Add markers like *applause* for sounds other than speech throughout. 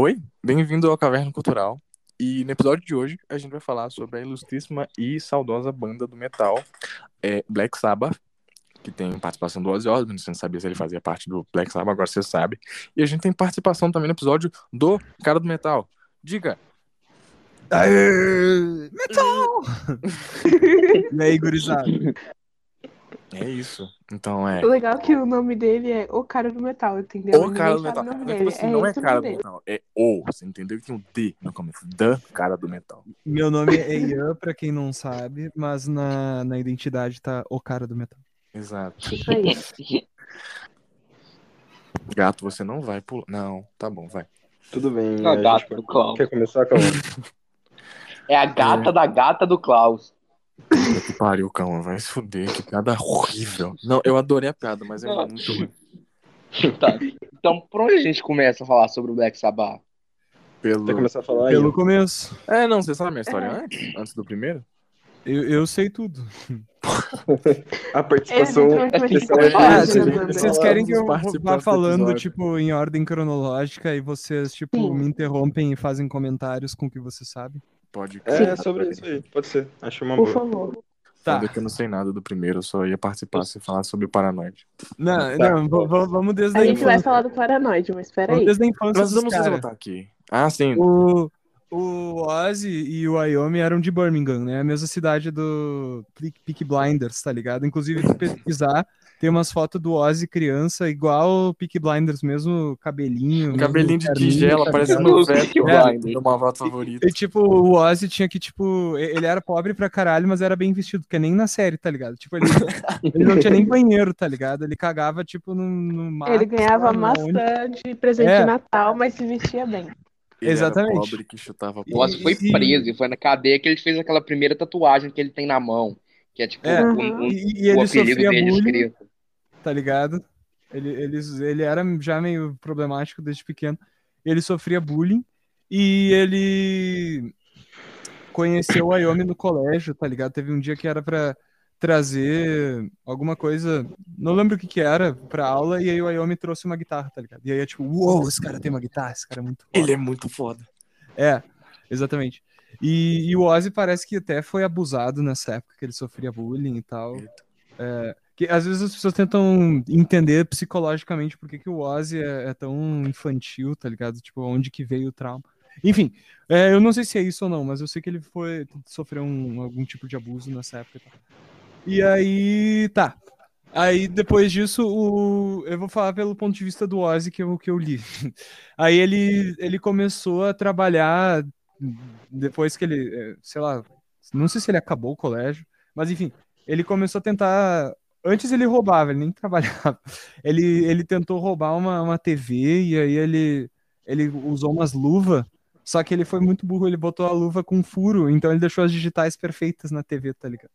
Oi, bem-vindo ao Caverna Cultural. E no episódio de hoje a gente vai falar sobre a ilustríssima e saudosa banda do metal é, Black Sabbath, que tem participação do Ozzy Osbourne, você não sabia se ele fazia parte do Black Sabbath, agora você sabe. E a gente tem participação também no episódio do Cara do Metal. Diga! Aê, metal! *laughs* e aí, gurizada? É isso. Então é. O legal é que o nome dele é O Cara do Metal, entendeu? O cara do metal. nome dele. tipo assim, não é esse o cara do metal, é o. Você entendeu que tem um D no começo. Da cara do metal. Meu nome é Ian, pra quem não sabe, mas na, na identidade tá o cara do metal. Exato. Isso aí. Gato, você não vai pular. Não, tá bom, vai. Tudo bem. A a gente gata do Klaus. Quer começar, Calma? É a gata da gata do Klaus. Puta que pariu, calma, vai se fuder, que piada horrível. Não, eu adorei a piada, mas é Não. muito ruim. *laughs* Tá. Então, por onde a gente começa a falar sobre o Black Sabbath? Pelo... Quer começar a falar aí? Pelo começo. É, não, você sabe a minha história antes? Antes do primeiro? Eu, eu sei tudo. *laughs* A participação É, vai é falar, né, Bruno? vocês querem que eu vá do falando, tipo, em ordem cronológica e vocês, tipo, Sim. me interrompem e fazem comentários com o que você sabe? Pode É sobre isso aí, pode ser. Acho uma Por boa. favor. Tá. Que eu não sei nada do primeiro, eu só ia participar se falar sobre o Paranoide. Não, Tá. não, vamos desde A a gente vai falar do Paranoide, mas Vamos peraí. desde a infância Mas vou estar aqui. Ah, sim. O, o Ozzy e o Wyoming eram de Birmingham, né? A mesma cidade do Pe- Peaky Blinders, tá ligado? Inclusive, se *laughs* pesquisar, tem umas fotos do Ozzy criança, igual o Peaky Blinders, mesmo cabelinho. mesmo Cabelinho de tigela, tá parecendo um velho é, Blinders. do Malvado Favorito. E, tipo, o Ozzy tinha que, tipo, e- ele era pobre pra caralho, mas era bem vestido, porque nem na série, tá ligado? Tipo, ele, *laughs* ele não tinha nem banheiro, tá ligado? Ele cagava, tipo, no, no mato. Ele ganhava onde. de presente É. de Natal, mas se vestia bem. Ele Exatamente. Era pobre que chutava O Ozzy foi E- preso e foi na cadeia que ele fez aquela primeira tatuagem que ele tem na mão. Que é tipo É, um- um- E, e o ele apelido dele bullying, escrito. Tá ligado? Ele, ele, ele era já meio problemático desde pequeno. Ele sofria bullying e ele conheceu o Wyoming no colégio, tá ligado? Teve um dia que era pra trazer alguma coisa, não lembro o que que era, pra aula, e aí o Wyoming trouxe uma guitarra, tá ligado? E aí é tipo, uou, esse cara tem uma guitarra, esse cara é muito foda. Ele é muito foda. É, exatamente. E, e o Ozzy parece que até foi abusado nessa época que ele sofria bullying e tal. É, que às vezes as pessoas tentam entender psicologicamente por que, que o Ozzy é, é tão infantil, tá ligado? Tipo, onde que veio o trauma. Enfim, é, eu não sei se é isso ou não, mas eu sei que ele foi sofreu um- algum tipo de abuso nessa época. Tal. e aí, tá. Aí depois disso, o... eu vou falar pelo ponto de vista do Ozzy que eu, que eu li. *laughs* Aí ele, ele começou a trabalhar depois que ele, eh, sei lá, não sei se ele acabou o colégio, mas enfim, ele começou a tentar. Antes ele roubava, ele nem *laughs* trabalhava. Ele, ele tentou roubar uma, uma TV e aí ele, ele usou umas luvas, só que ele foi muito burro, ele botou a luva com furo, então ele deixou as digitais perfeitas na TV, tá ligado?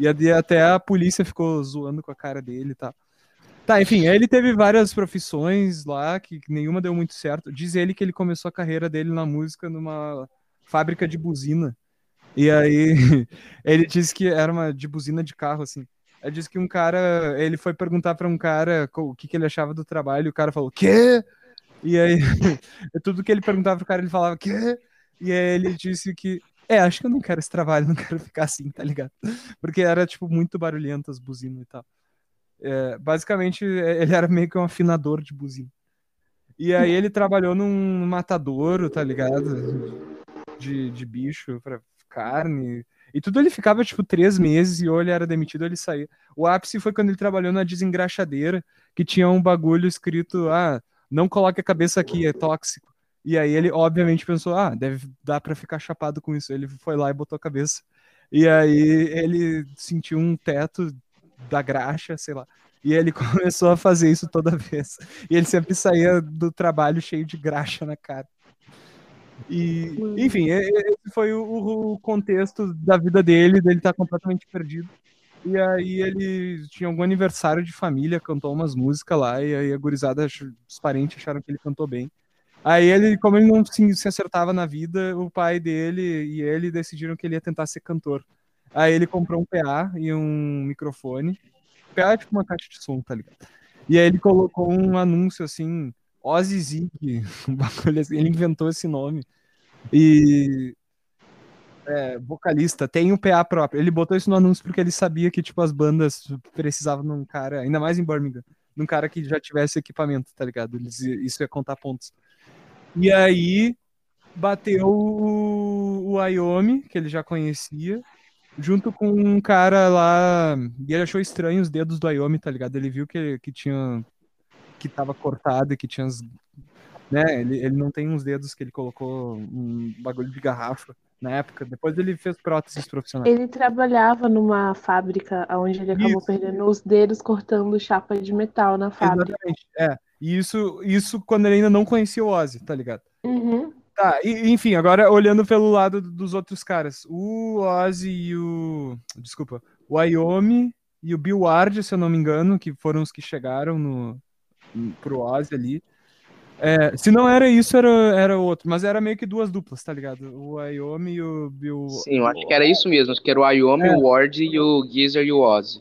E até a polícia ficou zoando com a cara dele e tal. Tá, enfim, ele teve várias profissões lá que nenhuma deu muito certo. Diz ele que ele começou a carreira dele na música numa fábrica de buzina. E aí *laughs* ele disse que era uma de buzina de carro, assim. Ele disse que um cara, ele foi perguntar pra um cara o que, que ele achava do trabalho, e o cara falou, quê? E aí, *laughs* tudo que ele perguntava pro cara, ele falava, quê? E aí ele disse que, é, acho que eu não quero esse trabalho, não quero ficar assim, tá ligado? *laughs* Porque era, tipo, muito barulhento as buzinas e tal. É, basicamente, é, ele era meio que um afinador de buzina. E aí ele trabalhou num matadouro, tá ligado? De, de bicho pra carne. E tudo ele ficava, tipo, três meses e ou ele era demitido ou ele saía. O ápice foi quando ele trabalhou na desengraxadeira, que tinha um bagulho escrito, ah, não coloque a cabeça aqui, é tóxico. E aí ele, obviamente, pensou, ah, deve dar pra ficar chapado com isso. Ele foi lá e botou a cabeça. E aí ele sentiu um teto da graxa, sei lá. E ele *laughs* começou a fazer isso toda vez. E ele sempre saía do trabalho cheio de graxa na cara. E, enfim, e- e- esse foi o, o contexto da vida dele, dele estar completamente perdido. E aí ele tinha algum aniversário de família, cantou umas músicas lá, e aí a gurizada, os parentes acharam que ele cantou bem. Aí ele, como ele não se, se acertava na vida, o pai dele e ele decidiram que ele ia tentar ser cantor. Aí ele comprou um PA e um microfone. PA é tipo uma caixa de som, tá ligado? E aí ele colocou um anúncio assim, Ozzy Zig, *laughs* um bagulho assim, ele inventou esse nome. E é, vocalista, tem um PA próprio. Ele botou isso no anúncio porque ele sabia que, tipo, as bandas precisavam de um cara, ainda mais em Birmingham, de um cara que já tivesse equipamento, tá ligado? Eles, isso ia contar pontos. E aí bateu o, o Wyoming, que ele já conhecia, junto com um cara lá. E ele achou estranho os dedos do Wyoming, tá ligado? Ele viu que, que tinha. que tava cortado e que tinha. As, né? Ele, ele não tem uns dedos que ele colocou um bagulho de garrafa na época. Depois ele fez próteses profissionais. Ele trabalhava numa fábrica onde ele acabou Isso. perdendo os dedos cortando chapa de metal na fábrica. Exatamente. É. E isso, isso quando ele ainda não conhecia o Ozzy, tá ligado? Uhum. Tá, e- enfim, agora olhando pelo lado dos outros caras. O Ozzy e o. Desculpa. O Wyoming e o Bill Ward, se eu não me engano, que foram os que chegaram no, pro Ozzy ali. É, se não era isso, era, era outro, mas era meio que duas duplas, tá ligado? O Wyoming e o Bill. Sim, eu acho que era isso mesmo. Acho que era o Wyoming, É. o Ward e o Geezer e o Ozzy.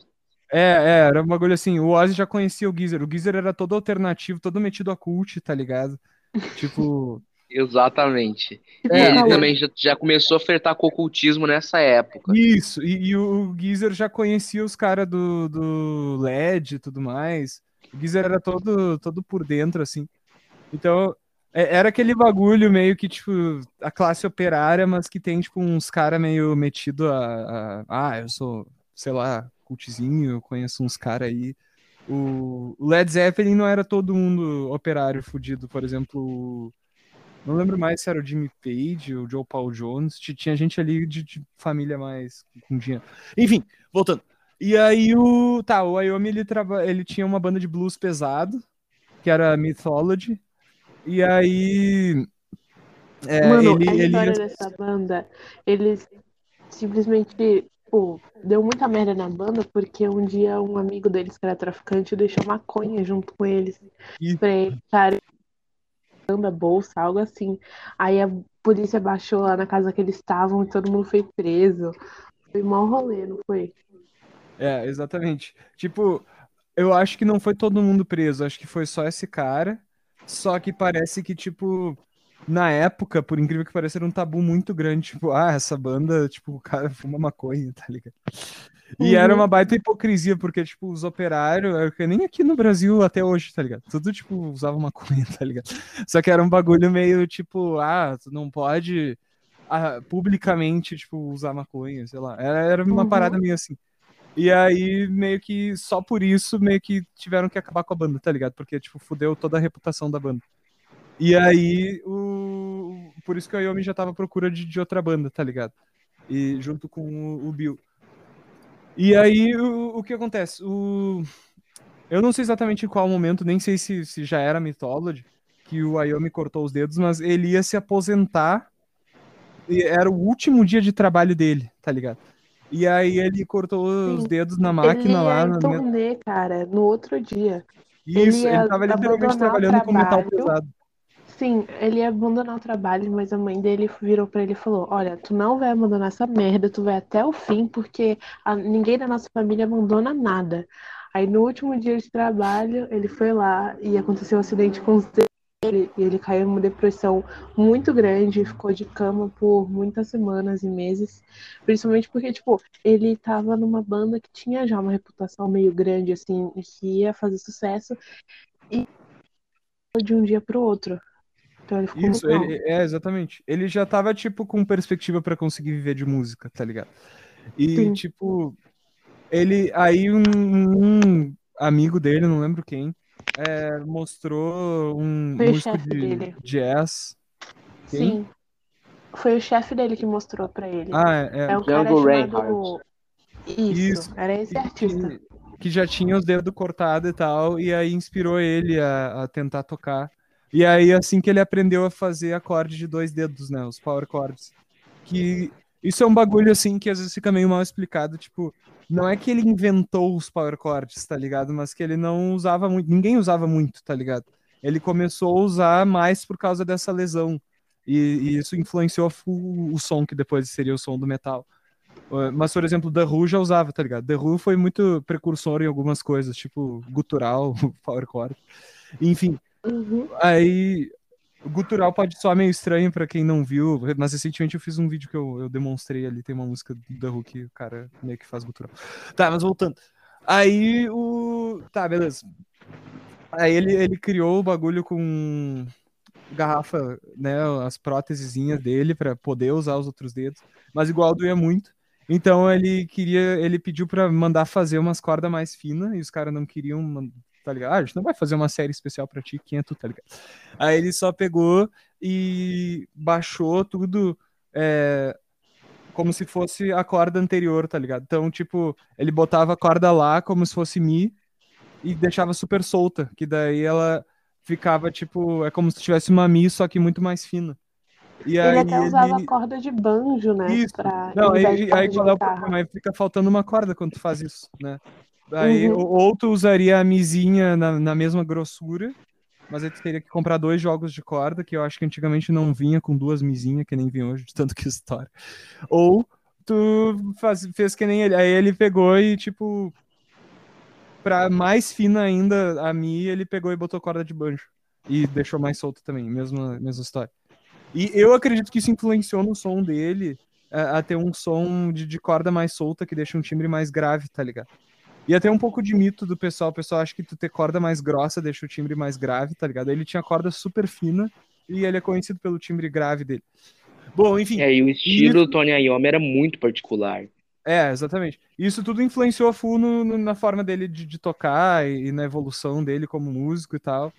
É, é, era um bagulho assim. O Ozzy já conhecia o Geezer. O Geezer era todo alternativo, todo metido a cult, tá ligado? *laughs* Tipo. Exatamente. E É, ele Falou. também já, já começou a flertar com o ocultismo nessa época. Isso, e, e o Geezer já conhecia os caras do, do LED e tudo mais. O Geezer era todo, todo por dentro, assim. Então, é- era aquele bagulho meio que, tipo, a classe operária, mas que tem, tipo, uns caras meio metido a, a- Ah, eu sou, sei lá, cultizinho, eu conheço uns caras aí. O Led Zeppelin não era todo mundo operário fudido, por exemplo. Não lembro mais se era o Jimmy Page o Joe Paul Jones. Ti- Tinha gente ali de, de família mais com dinheiro. Enfim, voltando. E aí o. Tá, o Wyoming ele, traba... ele tinha uma banda de blues pesado, que era Mythology. E aí. é, Mano, ele, a ele história ia- dessa banda, eles simplesmente, pô, deu muita merda na banda porque um dia um amigo deles que era traficante deixou maconha junto com eles Ih. pra ele, cara, banda, bolsa, algo assim. Aí a polícia baixou lá na casa que eles estavam e todo mundo foi preso. Foi mó rolê, não foi? É, exatamente. Tipo, eu acho que não foi todo mundo preso, acho que foi só esse cara. Só que parece que, tipo, na época, por incrível que pareça, era um tabu muito grande. Tipo, ah, essa banda, tipo, o cara fuma maconha, tá ligado? E era Uhum. uma baita hipocrisia, porque, tipo, os operários, que nem aqui no Brasil até hoje, tá ligado? Tudo, tipo, usava maconha, tá ligado? Só que era um bagulho meio, tipo, ah, tu não pode ah, publicamente, tipo, usar maconha, sei lá. Era, era uma Uhum. parada meio assim. E aí, meio que só por isso, meio que tiveram que acabar com a banda, tá ligado? Porque, tipo, fudeu toda a reputação da banda. E aí, o... por isso que o Yomi já tava à procura de, de outra banda, tá ligado? E junto com o, o Bill. E aí, o, o que acontece? O... Eu não sei exatamente em qual momento, nem sei se, se já era Mythology, que o Wyoming cortou os dedos, mas ele ia se aposentar. E era o último dia de trabalho dele, tá ligado? E aí ele cortou os Sim. dedos na Ele máquina ia lá. em na- turnê, cara, no outro dia. Isso, ia ele tava literalmente trabalhando com metal pesado. Sim, ele ia abandonar o trabalho, mas a mãe dele virou pra ele e falou: Olha, tu não vai abandonar essa merda, tu vai até o fim, porque a- ninguém da nossa família abandona nada. Aí no último dia de trabalho, ele foi lá e aconteceu um acidente com os dedos dele, e ele caiu numa depressão muito grande, ficou de cama por muitas semanas e meses, principalmente porque, tipo, ele tava numa banda que tinha já uma reputação meio grande, assim, que ia fazer sucesso, e de um dia pro outro. Então ele ficou Isso, ele, é, exatamente. Ele já tava, tipo, com perspectiva pra conseguir viver de música, tá ligado? E, Sim. tipo, ele. Aí um, um amigo dele, não lembro quem, é, mostrou um Foi músico de dele. jazz. Quem? Sim. Foi o chefe dele que mostrou pra ele. Ah, é. é um cara Django chamado. Isso, Isso. era esse artista. que, que já tinha os dedos cortados e tal, e aí inspirou ele a, a tentar tocar. E aí, assim que ele aprendeu a fazer acorde de dois dedos, né? Os power chords. Que isso é um bagulho, assim, que às vezes fica meio mal explicado. Tipo, não é que ele inventou os power chords, tá ligado? Mas que ele não usava muito. Ninguém usava muito, tá ligado? Ele começou a usar mais por causa dessa lesão. E, e isso influenciou o, o som que depois seria o som do metal. Uh, Mas, por exemplo, The Who já usava, tá ligado? The Who foi muito precursor em algumas coisas, tipo gutural, *laughs* power chord. Enfim, Uhum. Aí, o gutural pode soar meio estranho pra quem não viu, mas recentemente eu fiz um vídeo que eu, eu demonstrei ali, tem uma música The Hook, o cara meio que faz gutural. Tá, mas voltando. Aí o. Tá, beleza. Aí ele, ele criou o bagulho com garrafa, né, as prótesezinhas dele pra poder usar os outros dedos, mas igual doía muito. Então ele queria, ele pediu pra mandar fazer umas cordas mais finas e os caras não queriam, tá ligado? Ah, a gente não vai fazer uma série especial pra ti, quem é tu, tá ligado? Aí ele só pegou e baixou tudo é, como se fosse a corda anterior, tá ligado? Então, tipo, ele botava a corda lá como se fosse Mi e deixava super solta, que daí ela ficava, tipo, é como se tivesse uma Mi, só que muito mais fina. E Ele aí até usava ele... corda de banjo, né? Isso. Pra, Não, aí, aí é o problema? Aí fica faltando uma corda quando tu faz isso, né? Aí, Uhum. ou, tu usaria a mizinha na, na mesma grossura, mas aí tu teria que comprar dois jogos de corda, que eu acho que antigamente não vinha com duas mizinhas, que nem vinha hoje, de tanto que história. Ou tu faz, fez que nem ele. Aí ele pegou e, tipo, pra mais fina ainda a Mi, ele pegou e botou corda de banjo. E deixou mais solto também, mesma, mesma história. E eu acredito que isso influenciou no som dele a, a ter um som de, de corda mais solta que deixa um timbre mais grave, tá ligado? E até um pouco de mito do pessoal. O pessoal acha que tu ter corda mais grossa deixa o timbre mais grave, tá ligado? Ele tinha corda super fina e ele é conhecido pelo timbre grave dele. Bom, enfim. É, e o estilo do Tony Iommi era muito particular. É, exatamente. Isso tudo influenciou a Fu no- no- na forma dele de, de tocar e, e na evolução dele como músico e tal.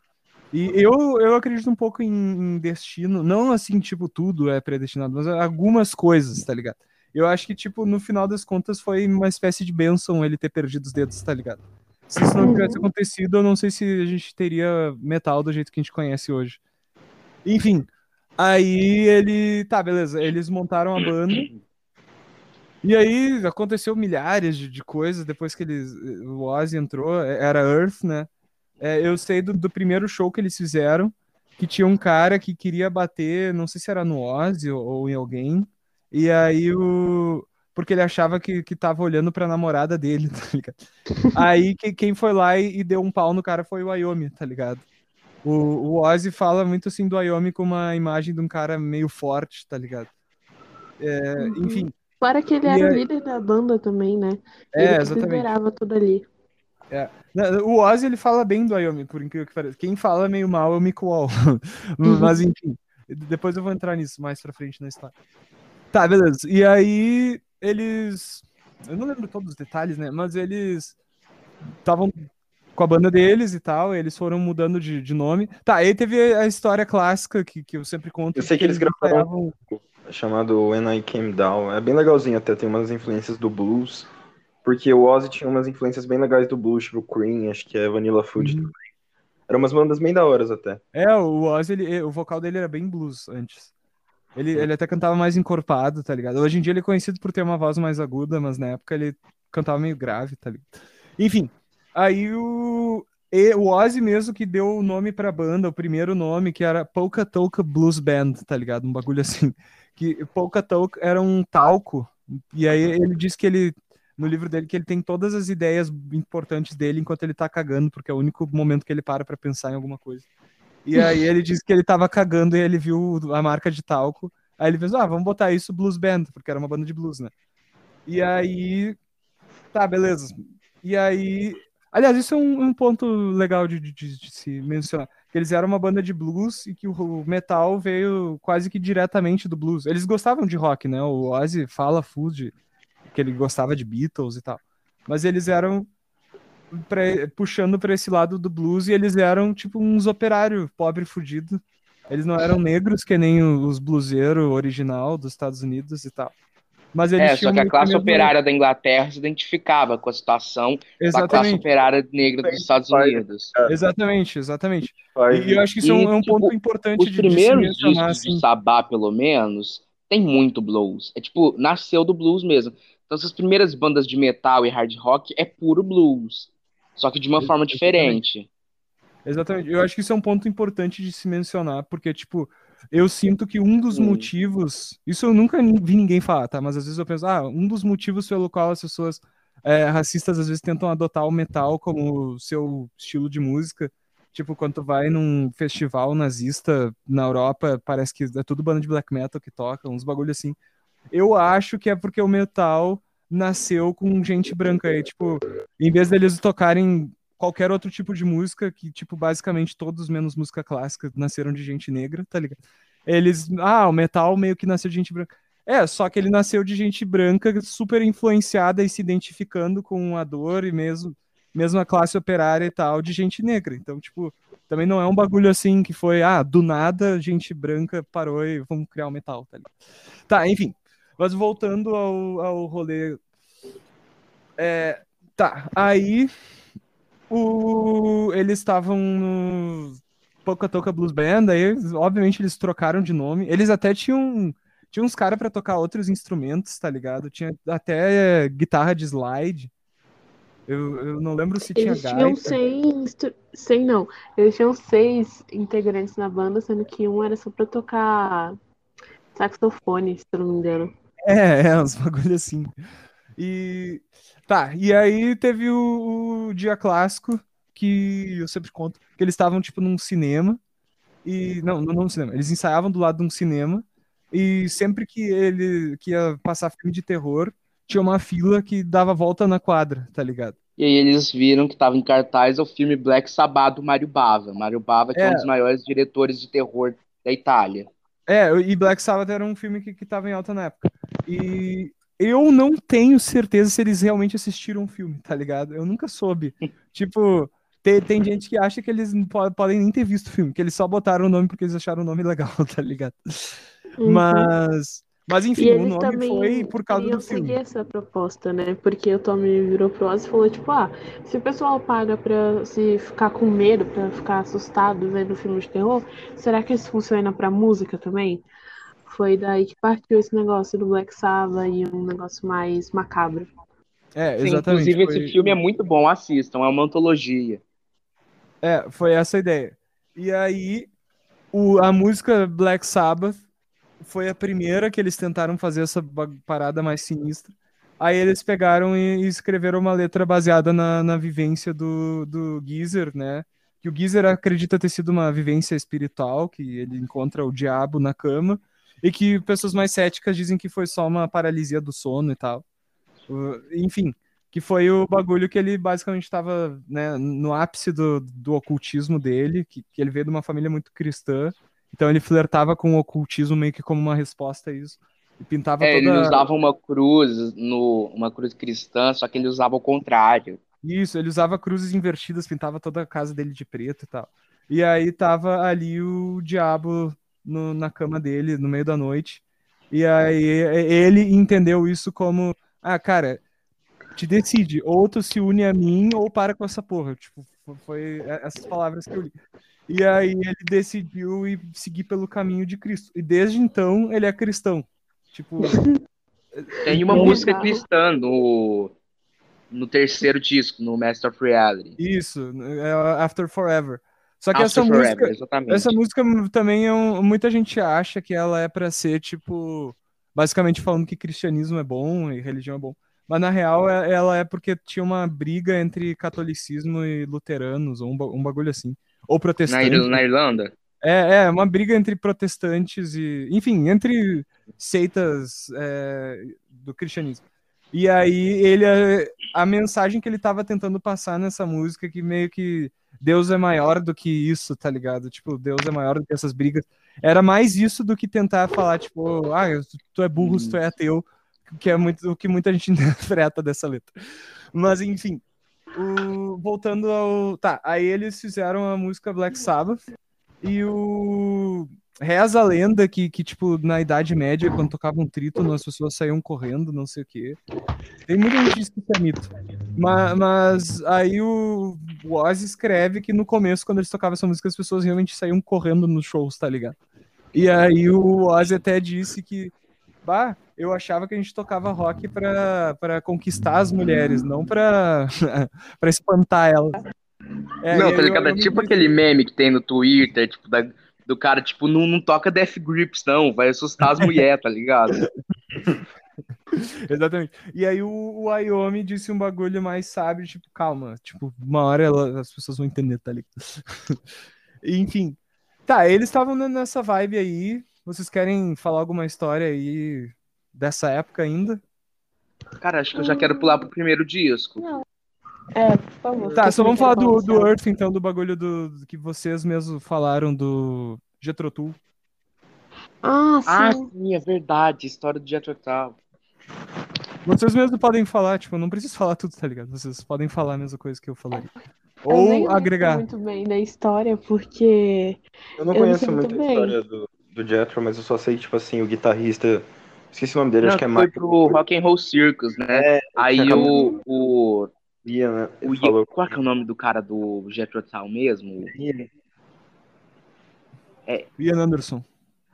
E eu, eu acredito um pouco em, em destino, não assim, tipo, tudo é predestinado, mas algumas coisas, tá ligado? Eu acho que, tipo, no final das contas foi uma espécie de bênção ele ter perdido os dedos, tá ligado? Se isso não tivesse acontecido, eu não sei se a gente teria metal do jeito que a gente conhece hoje. Enfim, aí ele. Tá, beleza. Eles montaram a banda. E aí aconteceu milhares de, de coisas depois que eles, o Ozzy entrou, era Earth, né? É, eu sei do, do primeiro show que eles fizeram, que tinha um cara que queria bater, não sei se era no Ozzy ou, ou em alguém, e aí o... Porque ele achava que, que tava olhando pra namorada dele, *laughs* tá ligado? Aí que, quem foi lá e, e deu um pau no cara foi o Wyoming, tá ligado? O, o Ozzy fala muito assim do Wyoming com uma imagem de um cara meio forte, tá ligado? É, Uhum. enfim, Fora que ele E era o aí- líder da banda também, né? é, Ele que exatamente. liderava tudo ali. Não, O Ozzy, ele fala bem do Wyoming, por incrível que pareça. Quem fala meio mal é o Mick Wall. *laughs* Mas, enfim, depois eu vou entrar nisso mais pra frente na história. Tá, beleza. E aí, eles... Eu não lembro todos os detalhes, né? Mas eles estavam com a banda deles e tal, eles foram mudando de, de nome. Tá, aí teve a história clássica que, que eu sempre conto. Eu sei que eles gravaram- ensaiavam- chamado When I Came Down. É bem legalzinho até, tem umas influências do blues. Porque o Ozzy tinha umas influências bem legais do blues, tipo Cream, acho que é Vanilla Food Uhum. também. Eram umas bandas bem da horas até. É, o Ozzy, ele- o vocal dele era bem blues antes. Ele, ele até cantava mais encorpado, tá ligado? Hoje em dia ele é conhecido por ter uma voz mais aguda, mas na época ele cantava meio grave, tá ligado? Enfim, aí o, e o Ozzy mesmo que deu o nome pra banda, o primeiro nome, que era Polka Toka Blues Band, tá ligado? Um bagulho assim. Que Polka Toka era um talco, e aí ele disse que ele, no livro dele, que ele tem todas as ideias importantes dele enquanto ele tá cagando, porque é o único momento que ele para pra pensar em alguma coisa. E *laughs* aí ele disse que ele tava cagando e ele viu a marca de talco. Aí ele pensou, ah, vamos botar isso Blues Band, porque era uma banda de blues, né? E aí. Tá, beleza. E aí. Aliás, isso é um, um ponto legal de, de- de- se mencionar. Que eles eram uma banda de blues e que o, o metal veio quase que diretamente do blues. Eles gostavam de rock, né? O Ozzy fala full de que ele gostava de Beatles e tal. Mas eles eram pra- puxando pra esse lado do blues e eles eram tipo uns operários pobre fudido. Eles não eram negros que nem os bluseiros original dos Estados Unidos e tal. Mas eles É, só que a classe operária da Inglaterra se identificava com a situação da classe Exatamente, operária negra dos Estados Unidos. exatamente, exatamente. Faz- E eu acho que isso é um, E, é um tipo, ponto importante Os de, de primeiros mencionar, discos assim. do Sabá, pelo menos, tem muito blues. É tipo, nasceu do blues mesmo. Então, essas primeiras bandas de metal e hard rock é puro blues. Só que de uma forma diferente. Exatamente. Eu acho que isso é um ponto importante de se mencionar, porque, tipo, eu sinto que um dos Hum. motivos. Isso eu nunca vi ninguém falar, tá? Mas às vezes eu penso, ah, um dos motivos pelo qual as pessoas é, racistas às vezes tentam adotar o metal como seu estilo de música. Tipo, quando tu vai num festival nazista na Europa, parece que é tudo banda de black metal que toca, uns bagulho assim. Eu acho que é porque o metal nasceu com gente branca tipo, em vez deles tocarem qualquer outro tipo de música, que, tipo, basicamente todos menos música clássica nasceram de gente negra, tá ligado? Eles, ah, o metal meio que nasceu de gente branca. É, só que ele nasceu de gente branca super influenciada e se identificando com a dor e mesmo, mesmo a classe operária e tal, de gente negra. Então, tipo, também não é um bagulho assim que foi, ah, do nada gente branca parou e vamos criar o um metal, tá ligado? Tá, enfim. Mas voltando ao, ao rolê. É, tá, aí o, eles estavam no Poca Toca Blues Band, aí obviamente eles trocaram de nome. Eles até tinham, tinham uns caras para tocar outros instrumentos, tá ligado? Tinha até guitarra de slide. Eu, eu não lembro se eles tinha tinham seis, seis não. Eles tinham seis integrantes na banda, sendo que um era só pra tocar saxofone, se eu não me engano. É, é, uns bagulho assim. E tá, e aí teve o, o, dia clássico que eu sempre conto, que eles estavam tipo num cinema e não, não num cinema, eles ensaiavam do lado de um cinema e sempre que ele que ia passar filme de terror, tinha uma fila que dava volta na quadra, tá ligado? E aí eles viram que estava em cartaz o filme Black Sabbath do Mário Bava. Mário Bava, que é. é um dos maiores diretores de terror da Itália. É, e Black Sabbath era um filme que, que tava em alta na época. E eu não tenho certeza se eles realmente assistiram o filme, tá ligado? Eu nunca soube. *laughs* tipo, tem, tem gente que acha que eles podem nem ter visto o filme, que eles só botaram o nome porque eles acharam o nome legal, *laughs* tá ligado? Uhum. Mas. Mas enfim, o nome também, foi por causa do filme. Eu essa proposta, né? Porque o Tommy virou pro Oz e falou, tipo, ah, se o pessoal paga pra se ficar com medo, pra ficar assustado vendo filme de terror, será que isso funciona pra música também? Foi daí que partiu esse negócio do Black Sabbath e um negócio mais macabro. É, exatamente. Sim, inclusive, foi... esse filme é muito bom, assistam, é uma antologia. É, foi essa a ideia. E aí, o, a música Black Sabbath foi a primeira que eles tentaram fazer essa parada mais sinistra. Aí eles pegaram e, escreveram uma letra baseada na, na vivência do, do Geezer, né? Que o Geezer acredita ter sido uma vivência espiritual, que ele encontra o diabo na cama e que pessoas mais céticas dizem que foi só uma paralisia do sono e tal. Uh, enfim, que foi o bagulho que ele basicamente estava né, no ápice do, do ocultismo dele, que, que ele veio de uma família muito cristã, então ele flertava com o ocultismo meio que como uma resposta a isso. E pintava é, toda... ele usava uma cruz, no, uma cruz cristã, só que ele usava o contrário. Isso, ele usava cruzes invertidas, pintava toda a casa dele de preto e tal. E aí tava ali o diabo no, na cama dele no meio da noite. E aí ele entendeu isso como: ah, cara, te decide, ou tu se une a mim ou para com essa porra. Tipo, foi essas palavras que eu li. E aí ele decidiu ir seguir pelo caminho de Cristo. E desde então ele é cristão. Tipo. *laughs* Tem uma música cristã no, no terceiro disco, no Master of Reality. Isso, é After Forever. Só que essa música, exatamente. essa música também é um, muita gente acha que ela é para ser tipo basicamente falando que cristianismo é bom e religião é bom. Mas na real é, ela é porque tinha uma briga entre catolicismo e luteranos ou um, um bagulho assim, ou protestantes. Na, Irlanda? É, é uma briga entre protestantes e, enfim, entre seitas é, do cristianismo. E aí ele a mensagem que ele estava tentando passar nessa música que meio que Deus é maior do que isso, tá ligado? Tipo, Deus é maior do que essas brigas. Era mais isso do que tentar falar, tipo, ah, tu é burro, tu é ateu, que é muito, o que muita gente *laughs* interpreta dessa letra. Mas, enfim, o, voltando ao. Tá, aí eles fizeram a música Black Sabbath e o. Reza a lenda que, que, tipo, na Idade Média, quando tocava um trítono, as pessoas saíam correndo, não sei o quê. Tem muita gente que diz que é mito. Mas, mas aí o, o Ozzy escreve que no começo, quando eles tocavam essa música, as pessoas realmente saíam correndo nos shows, tá ligado? E aí o Ozzy até disse que, bah, eu achava que a gente tocava rock pra, pra conquistar as mulheres, não pra, *laughs* pra espantar elas. É, não, tá ligado? É tipo aquele meme que tem no Twitter, tipo, da do cara, tipo, não, não toca Death Grips, não, vai assustar as mulheres, tá ligado? *laughs* Exatamente. E aí o, o Wyoming disse um bagulho mais sábio, tipo, calma, tipo, uma hora ela- as pessoas vão entender, tá ligado? *laughs* Enfim. Tá, eles estavam nessa vibe aí. Vocês querem falar alguma história aí dessa época ainda? Cara, acho que eu já quero pular pro primeiro disco. É, por favor. Tá, só vamos falar do, do. Earth, então, do bagulho do, do que vocês mesmos falaram do Jethro Tull. Ah, Ah, sim. sim, é verdade. História do Jethro Tull. Vocês mesmos podem falar, tipo, eu não preciso falar tudo, tá ligado? Vocês podem falar a mesma coisa que eu falaria. Eu nem Ou agregar. muito bem da história, porque Eu não Eu não conheço muito muito a história do, do Jethro, mas eu só sei, tipo assim, o guitarrista. Esqueci o nome dele, Não, acho que é foi Mike. pro Rock and Roll Circus, né? É, Aí o, o, Ian, né? o Ian- falou. qual que é o nome do cara do Jethro Tull mesmo? Ian Anderson.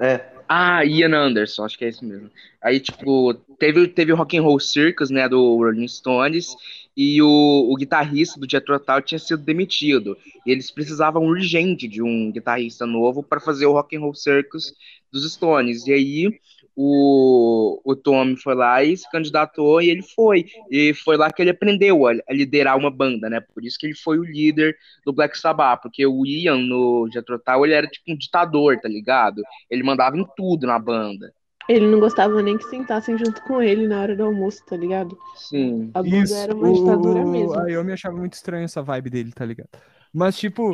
É, Ah, Ian Anderson, acho que é isso mesmo. Aí, tipo, teve, teve o Rock and Roll Circus, né, do Rolling Stones, e o, o guitarrista do Jethro Tull tinha sido demitido. E eles precisavam urgente de um guitarrista novo para fazer o Rock and Roll Circus dos Stones. E aí o, o Tommy foi lá e se candidatou e ele foi. E foi lá que ele aprendeu a, a liderar uma banda, né? Por isso que ele foi o líder do Black Sabbath, porque o Ian no Jethro Tull, ele era tipo um ditador, tá ligado? Ele mandava em tudo na banda. Ele não gostava nem que sentassem junto com ele na hora do almoço, tá ligado? Sim. A banda Isso, era uma ditadura o, mesmo. a Yomi achava muito estranho essa vibe dele, tá ligado? Mas, tipo,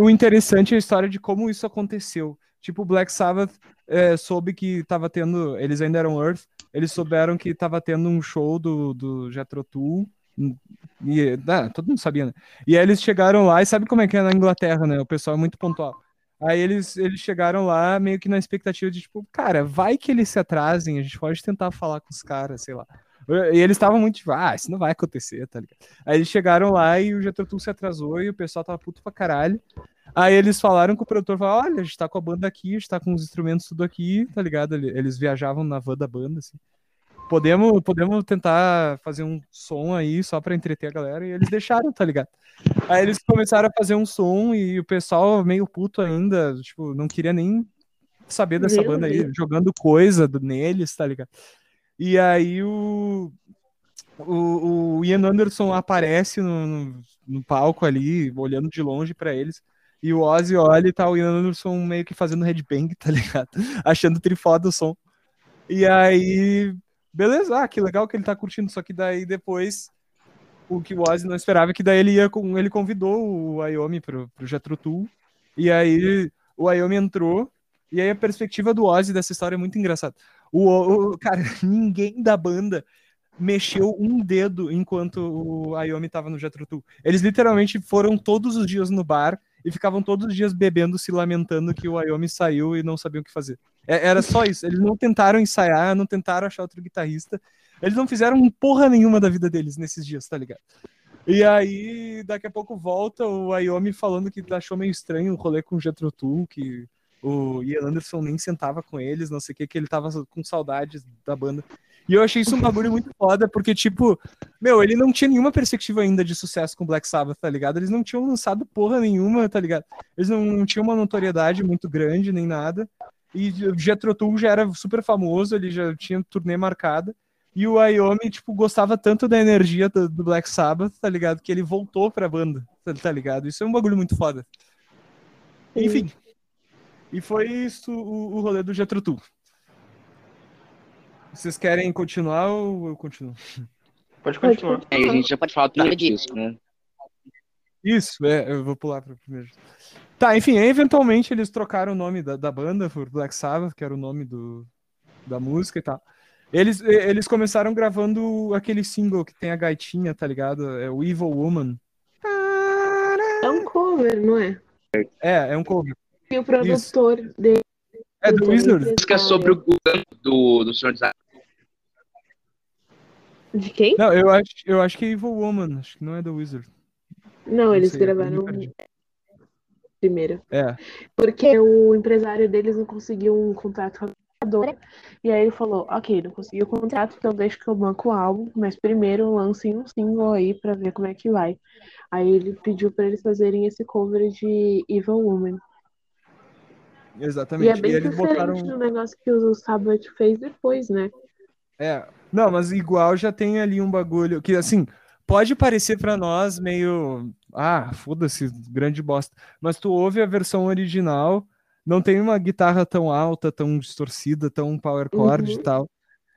o interessante é a história de como isso aconteceu. Tipo, o Black Sabbath é, soube que tava tendo. Eles ainda eram Earth, eles souberam que tava tendo um show do, do Jethro Tull. E, ah, todo mundo sabia, né? E aí eles chegaram lá, e sabe como é que é na Inglaterra, né? O pessoal é muito pontual. Aí eles, eles chegaram lá meio que na expectativa de, tipo, cara, vai que eles se atrasem, a gente pode tentar falar com os caras, sei lá. E eles estavam muito tipo, ah, isso não vai acontecer, tá ligado? Aí eles chegaram lá e o Jethro Tull se atrasou e o pessoal tava puto pra caralho. Aí eles falaram com o produtor, falaram, olha, a gente tá com a banda aqui, a gente tá com os instrumentos tudo aqui, tá ligado? Ele- Eles viajavam na van da banda, assim. Podemos, podemos tentar fazer um som aí só pra entreter a galera e eles deixaram, tá ligado? Aí eles começaram a fazer um som e o pessoal meio puto ainda, tipo, não queria nem saber dessa Meu banda aí, Deus. jogando coisa do- neles, tá ligado? E aí o, o, o Ian Anderson aparece no, no, no palco ali, olhando de longe pra eles. E o Ozzy olha e tá o Ian Anderson meio que fazendo headbang, *laughs* tá ligado? Achando trifoda o som. E aí, beleza, ah, que legal que ele tá curtindo. Só que daí depois, o que o Ozzy não esperava que daí ele ia com. Ele convidou o Wyoming pro, pro Jethro. E aí o Wyoming entrou. E aí a perspectiva do Ozzy dessa história é muito engraçada. O, o- cara, *laughs* ninguém da banda mexeu um dedo enquanto o Ayomi tava no Jethro Tull. Eles literalmente foram todos os dias no bar e ficavam todos os dias bebendo, se lamentando que o Ayomi saiu e não sabiam o que fazer. É- Era só isso. Eles não tentaram ensaiar, não tentaram achar outro guitarrista. Eles não fizeram porra nenhuma da vida deles nesses dias, tá ligado? E aí, daqui a pouco volta o Ayomi falando que achou meio estranho o rolê com o Jethro que o Ian Anderson nem sentava com eles, não sei o que, que ele tava com saudades da banda. E eu achei isso um bagulho muito foda, porque, tipo, meu, ele não tinha nenhuma perspectiva ainda de sucesso com Black Sabbath, tá ligado? Eles não tinham lançado porra nenhuma, tá ligado? Eles não, não tinham uma notoriedade muito grande, nem nada. E o Jethro Tull já era super famoso, ele já tinha turnê marcada. E o Ayomi, tipo, gostava tanto da energia do, do Black Sabbath, tá ligado? Que ele voltou pra banda, tá, tá ligado? Isso é um bagulho muito foda. Enfim. E foi isso o, o rolê do Jethro Tull. Vocês querem continuar ou eu continuo? Pode Pode continuar. É, a gente já pode falar do primeiro disco, né? Isso, é, eu vou pular para o primeiro. Tá, enfim, eventualmente eles trocaram o nome da, da banda por Black Sabbath, que era o nome do, da música e tal. Eles, eles começaram gravando aquele single que tem a gaitinha, tá ligado? É o Evil Woman. É um cover, não é? É, é um cover. E o produtor dele. É do Wizard. Música sobre o do, do Senhor Anéis. De quem? Não, eu acho, eu acho que é Evil Woman, acho que não é do Wizard. Não, eles sei, gravaram. Primeiro. É, Porque o empresário deles não conseguiu um contrato com a gravadora. E aí ele falou, ok, não conseguiu o contrato, então deixa que eu banco o álbum, mas primeiro lancem um single aí pra ver como é que vai. Aí ele pediu pra eles fazerem esse cover de Evil Woman. E exatamente. é bem eles diferente botaram. do negócio que o Sabbath fez depois, né? É, não, mas igual já tem ali um bagulho que, assim, pode parecer pra nós meio. Ah, foda-se, grande bosta. Mas tu ouve a versão original, não tem uma guitarra tão alta, tão distorcida, tão power chord e Uhum. tal.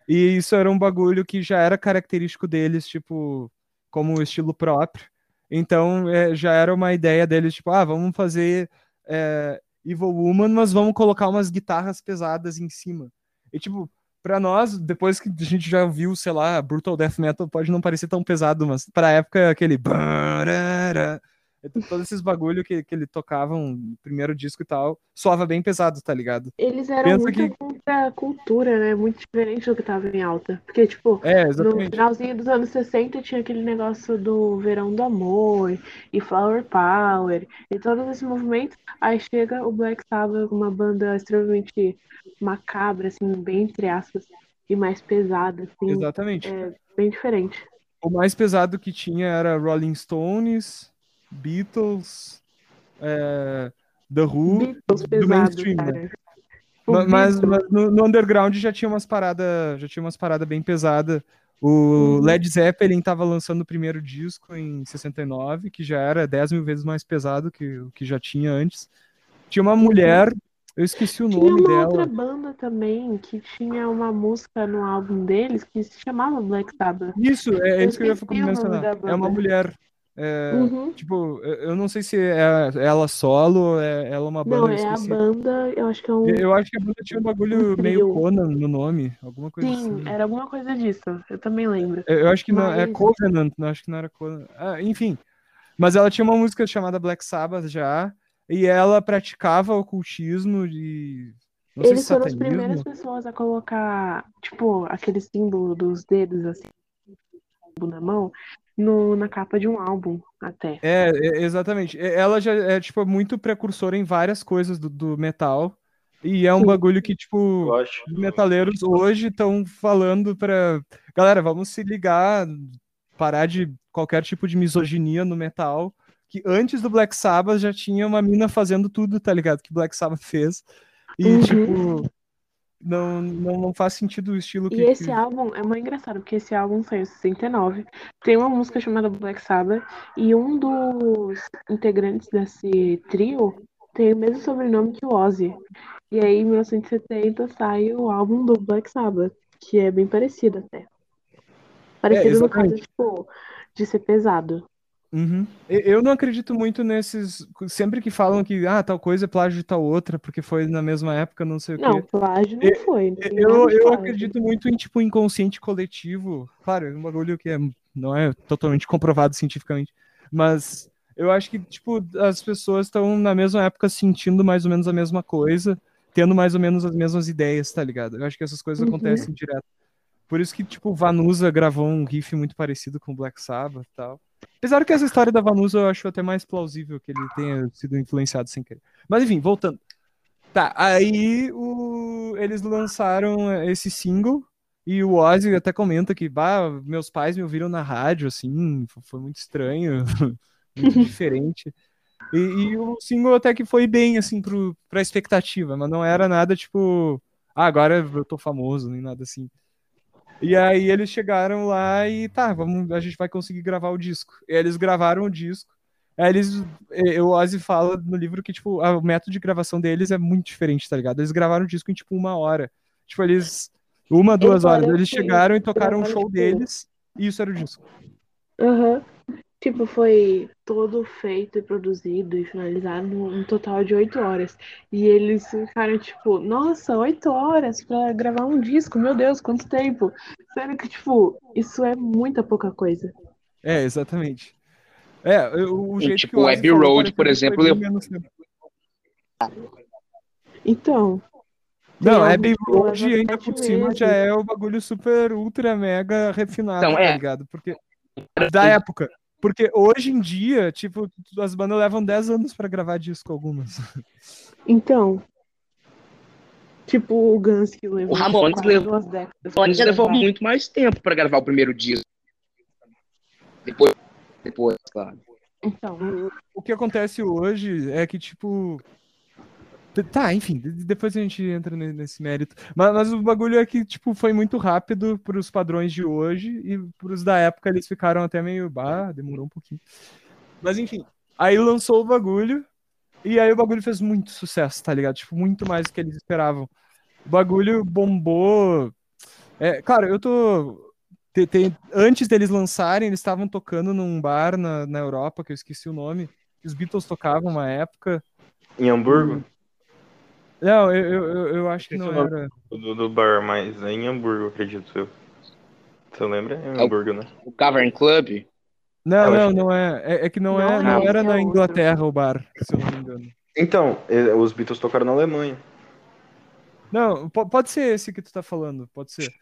E isso era um bagulho que já era característico deles, tipo, como estilo próprio. Então, é, já era uma ideia deles, tipo, ah, vamos fazer é, Evil Woman, mas vamos colocar umas guitarras pesadas em cima. E, tipo, pra nós, depois que a gente já viu, sei lá, Brutal Death Metal, pode não parecer tão pesado, mas pra época, aquele... barará, Todos esses bagulho que, que ele tocavam no primeiro disco e tal, soava bem pesado, tá ligado? Eles eram Pensa muito que- contra a cultura, né? Muito diferente do que tava em alta. Porque, tipo, É, no finalzinho dos anos 60 tinha aquele negócio do Verão do Amor e Flower Power e todos esses movimentos. Aí chega o Black Sabbath, uma banda extremamente macabra, assim, bem entre aspas, e mais pesada, assim, Exatamente. é bem diferente. O mais pesado que tinha era Rolling Stones, Beatles, é, The Who, Beatles do pesado, mainstream, né? Mas, mas no, no underground já tinha umas paradas, já tinha umas paradas bem pesadas. O Uhum. Led Zeppelin tava lançando o primeiro disco em 69, que já era 10 mil vezes mais pesado que o que já tinha antes. Tinha uma mulher, eu esqueci o Tinha nome uma dela. outra banda também que tinha uma música no álbum deles que se chamava Black Sabbath. Isso, é, Eu isso que eu ia mencionar. É uma mulher. é, Uhum. Tipo, eu não sei se é ela solo ou é ela uma banda, Não, é a banda, eu acho que é um. Eu acho que a banda tinha um bagulho Um meio. Conan no nome, alguma coisa Sim, assim. era alguma coisa disso. Eu também lembro. Eu eu acho que não, é Mas- Covenant, não acho que não era Covenant. Ah, enfim. Mas ela tinha uma música chamada Black Sabbath já, e ela praticava ocultismo de. Não Eles foram as primeiras pessoas a colocar, tipo, aquele símbolo dos dedos, assim, na mão, no, na capa de um álbum, até. É, é, exatamente. Ela já é, tipo, muito precursora em várias coisas do, do metal. E é um Sim. bagulho que, tipo, acho. os metaleiros hoje estão falando pra. Galera, vamos se ligar, parar de qualquer tipo de misoginia no metal. Que antes do Black Sabbath já tinha uma mina fazendo tudo, tá ligado? Que Black Sabbath fez. E, Uhum. tipo, não, não, não faz sentido o estilo que. E esse que- álbum é muito engraçado, porque esse álbum saiu em 69. Tem uma música chamada Black Sabbath, e um dos integrantes desse trio tem o mesmo sobrenome que o Ozzy. E aí, em 1970, sai o álbum do Black Sabbath, que é bem parecido até. Parecido no caso, tipo, de ser pesado. Uhum. Eu não acredito muito nesses. Sempre que falam que ah, tal coisa é plágio de tal outra, porque foi na mesma época, não sei o Não, quê. plágio não foi. não Eu, eu plágio. acredito muito em tipo inconsciente coletivo. Claro, é um bagulho que é, não é totalmente comprovado cientificamente, mas eu acho que tipo as pessoas estão na mesma época sentindo mais ou menos a mesma coisa, tendo mais ou menos as mesmas ideias, tá ligado? Eu acho que essas coisas Uhum. acontecem direto. Por isso que tipo Vanusa gravou um riff muito parecido com Black Sabbath e tal. Apesar que essa história da Vanusa eu acho até mais plausível que ele tenha sido influenciado sem querer. Mas enfim, voltando. Tá, aí o... eles lançaram esse single e o Ozzy até comenta que bah, meus pais me ouviram na rádio, assim, foi muito estranho, *laughs* muito diferente. E, e o single até que foi bem, assim, pro, pra expectativa, mas não era nada tipo, ah, agora eu tô famoso, nem nada assim. E aí eles chegaram lá e tá, vamos, a gente vai conseguir gravar o disco. E eles gravaram o disco. Aí eles, o Ozzy fala no livro que, tipo, a- o método de gravação deles é muito diferente, tá ligado? Eles gravaram o disco em, tipo, uma hora. Tipo, eles, uma, duas horas. parece Eles que chegaram e tocaram o gravaram, show deles e isso era o disco. Aham. Tipo, foi todo feito e produzido e finalizado num total de oito horas. E eles ficaram tipo, nossa, oito horas pra gravar um disco, meu Deus, quanto tempo! Sendo que, tipo, isso é muita pouca coisa. É, exatamente. É, o, o E, jeito tipo, que o Abbey Road, por exemplo, eu-. Então, Não, é leva hoje ainda por cima meses. já é o bagulho super, ultra, mega refinado, Então, tá é. ligado? Porque da época. Porque hoje em dia, tipo, as bandas levam 10 anos pra gravar disco algumas. então. Tipo, o Guns que levou O Ramones levou- duas décadas. Ramones levou gravar. muito mais tempo pra gravar o primeiro disco. Depois, depois, claro. Então, O que acontece hoje é que, tipo, Tá, enfim, de- depois a gente entra ne- nesse mérito. Mas, mas o bagulho é que, tipo, foi muito rápido pros padrões de hoje e pros da época eles ficaram até meio. Bah, demorou um pouquinho. Mas enfim, aí lançou o bagulho e aí o bagulho fez muito sucesso, tá ligado? Tipo, muito mais do que eles esperavam. O bagulho bombou. É, claro, eu tô. te- te- antes deles lançarem, eles estavam tocando num bar na, na Europa, que eu esqueci o nome. que Os Beatles tocavam uma época. Em Hamburgo? Não, eu, eu, eu- acho que não é o nome. era. Do, do bar, mas é em Hamburgo, acredito eu. Você lembra? É em É Hamburgo, né? O Cavern Club? Não, Eu não, não é. É, é que não, Não é, é, não esse era é na. Inglaterra o bar, se eu não me engano. Então, os Beatles tocaram na Alemanha. Não, po- pode ser esse que tu tá falando, pode ser.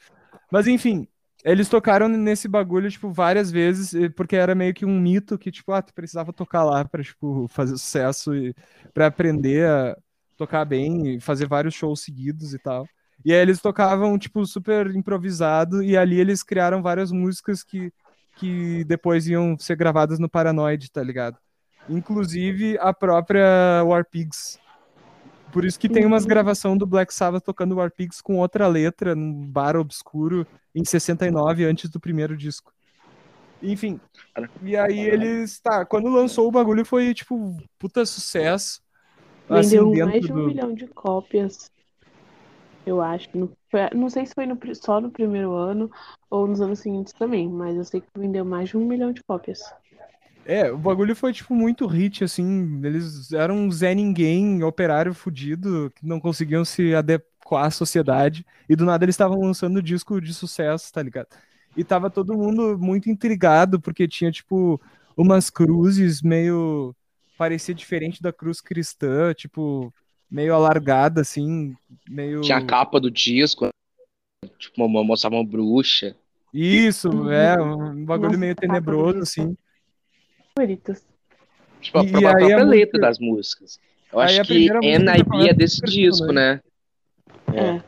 Mas enfim, eles tocaram nesse bagulho, tipo, várias vezes, porque era meio que um mito que, tipo, ah, tu precisava tocar lá pra, tipo, fazer sucesso e pra aprender a tocar bem e fazer vários shows seguidos e tal. E aí eles tocavam, tipo, super improvisado e ali eles criaram várias músicas que, que depois iam ser gravadas no Paranoid, tá ligado? Inclusive a própria War Pigs. Por isso que tem umas Uhum. gravação do Black Sabbath tocando War Pigs com outra letra, num bar obscuro, em 69, antes do primeiro disco. Enfim. E aí eles. Tá, quando lançou o bagulho foi, tipo, puta sucesso. Assim, Vendeu dentro mais de um do. milhão de cópias, eu acho. No- não sei se foi no só no primeiro ano ou nos anos seguintes também, mas eu sei que vendeu mais de um milhão de cópias. É, o bagulho foi, tipo, muito hit, assim. Eles eram um Zé Ninguém, operário fudido, que não conseguiam se adequar à sociedade. E do nada eles estavam lançando disco de sucesso, tá ligado? E tava todo mundo muito intrigado, porque tinha, tipo, umas cruzes meio. Parecia diferente da cruz cristã, tipo, meio alargada, assim, meio. Tinha a capa do disco, tipo, mo- mostrava uma bruxa. Isso, é, um bagulho Nossa, meio tenebroso, assim. Favoritas. Tipo, a, E- própria- a aí a própria música- letra das músicas. Eu Aí acho que NIB é desse disco, impressionante. né? É.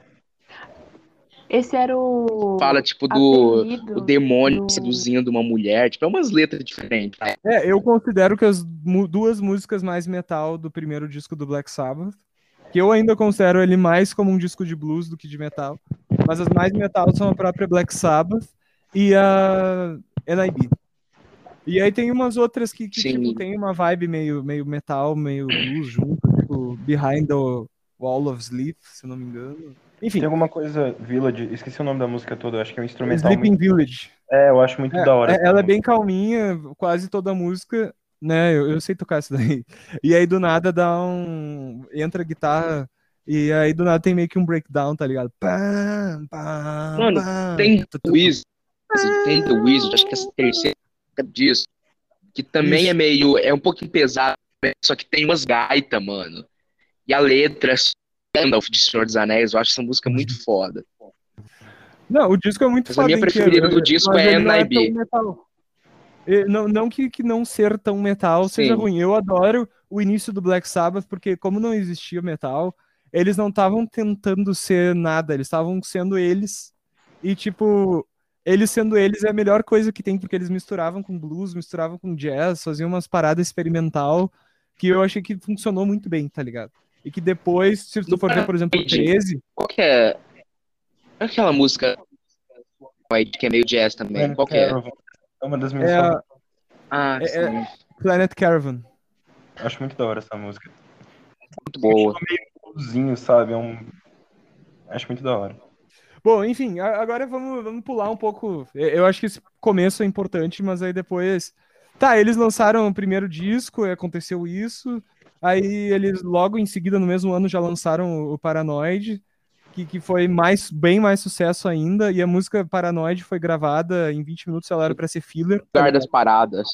Esse era o Fala, tipo, do o demônio do- seduzindo uma mulher. Tipo, é umas letras diferentes. né? É, eu considero que as duas músicas mais metal do primeiro disco do Black Sabbath, que eu ainda considero ele mais como um disco de blues do que de metal, mas as mais metal são a própria Black Sabbath e a NIB. E aí tem umas outras que, que tipo, tem uma vibe meio, meio metal, meio blues junto, tipo Behind the Wall of Sleep, se não me engano. Enfim, Tem alguma coisa, Village, esqueci o nome da música toda, eu acho que é um instrumental Sleeping muito... Village. É, eu acho muito É, da hora. é- ela é bem calminha, quase toda a música, né? Eu, eu sei tocar isso daí. E aí do nada dá um. Entra a guitarra, e aí do nada tem meio que um breakdown, tá ligado? Pam, pam, Mano, pam. Tem Tá The tudo- Wizard, tem The Wizard, acho que é a terceira disso. Que também Isso. é meio. É um pouquinho pesado, né? só que tem umas gaitas, mano. E a letra é Gandalf de Senhor dos Anéis, eu acho essa música muito foda. Não, o disco é muito Mas a foda minha inteiro, preferida do disco é NIB. E Não, não que, que não ser tão metal seja Sim. ruim. Eu adoro o início do Black Sabbath, porque como não existia metal, eles não estavam tentando ser nada, eles estavam sendo eles. E, tipo, eles sendo eles é a melhor coisa que tem, porque eles misturavam com blues, misturavam com jazz, faziam umas paradas experimental que eu achei que funcionou muito bem, tá ligado? E que depois, se tu for ver, por exemplo, o Paranoid, 13, Qual que é. Qual é aquela música que é meio jazz também? Qual que é? Caravan. É uma das minhas é. Ah, É- é- sim. Planet Caravan. Acho muito da hora essa música. Muito boa. Bluesinho, sabe? É um... Acho muito da hora. Bom, enfim, agora vamos, vamos pular um pouco. Eu eu acho que esse começo é importante, mas aí depois. Tá, eles lançaram o primeiro disco, e aconteceu isso. Aí eles, logo em seguida, no mesmo ano, já lançaram o Paranoid, que, que foi mais, bem mais sucesso ainda. E a música Paranoid foi gravada em 20 minutos, ela era pra ser filler. Lugar das paradas.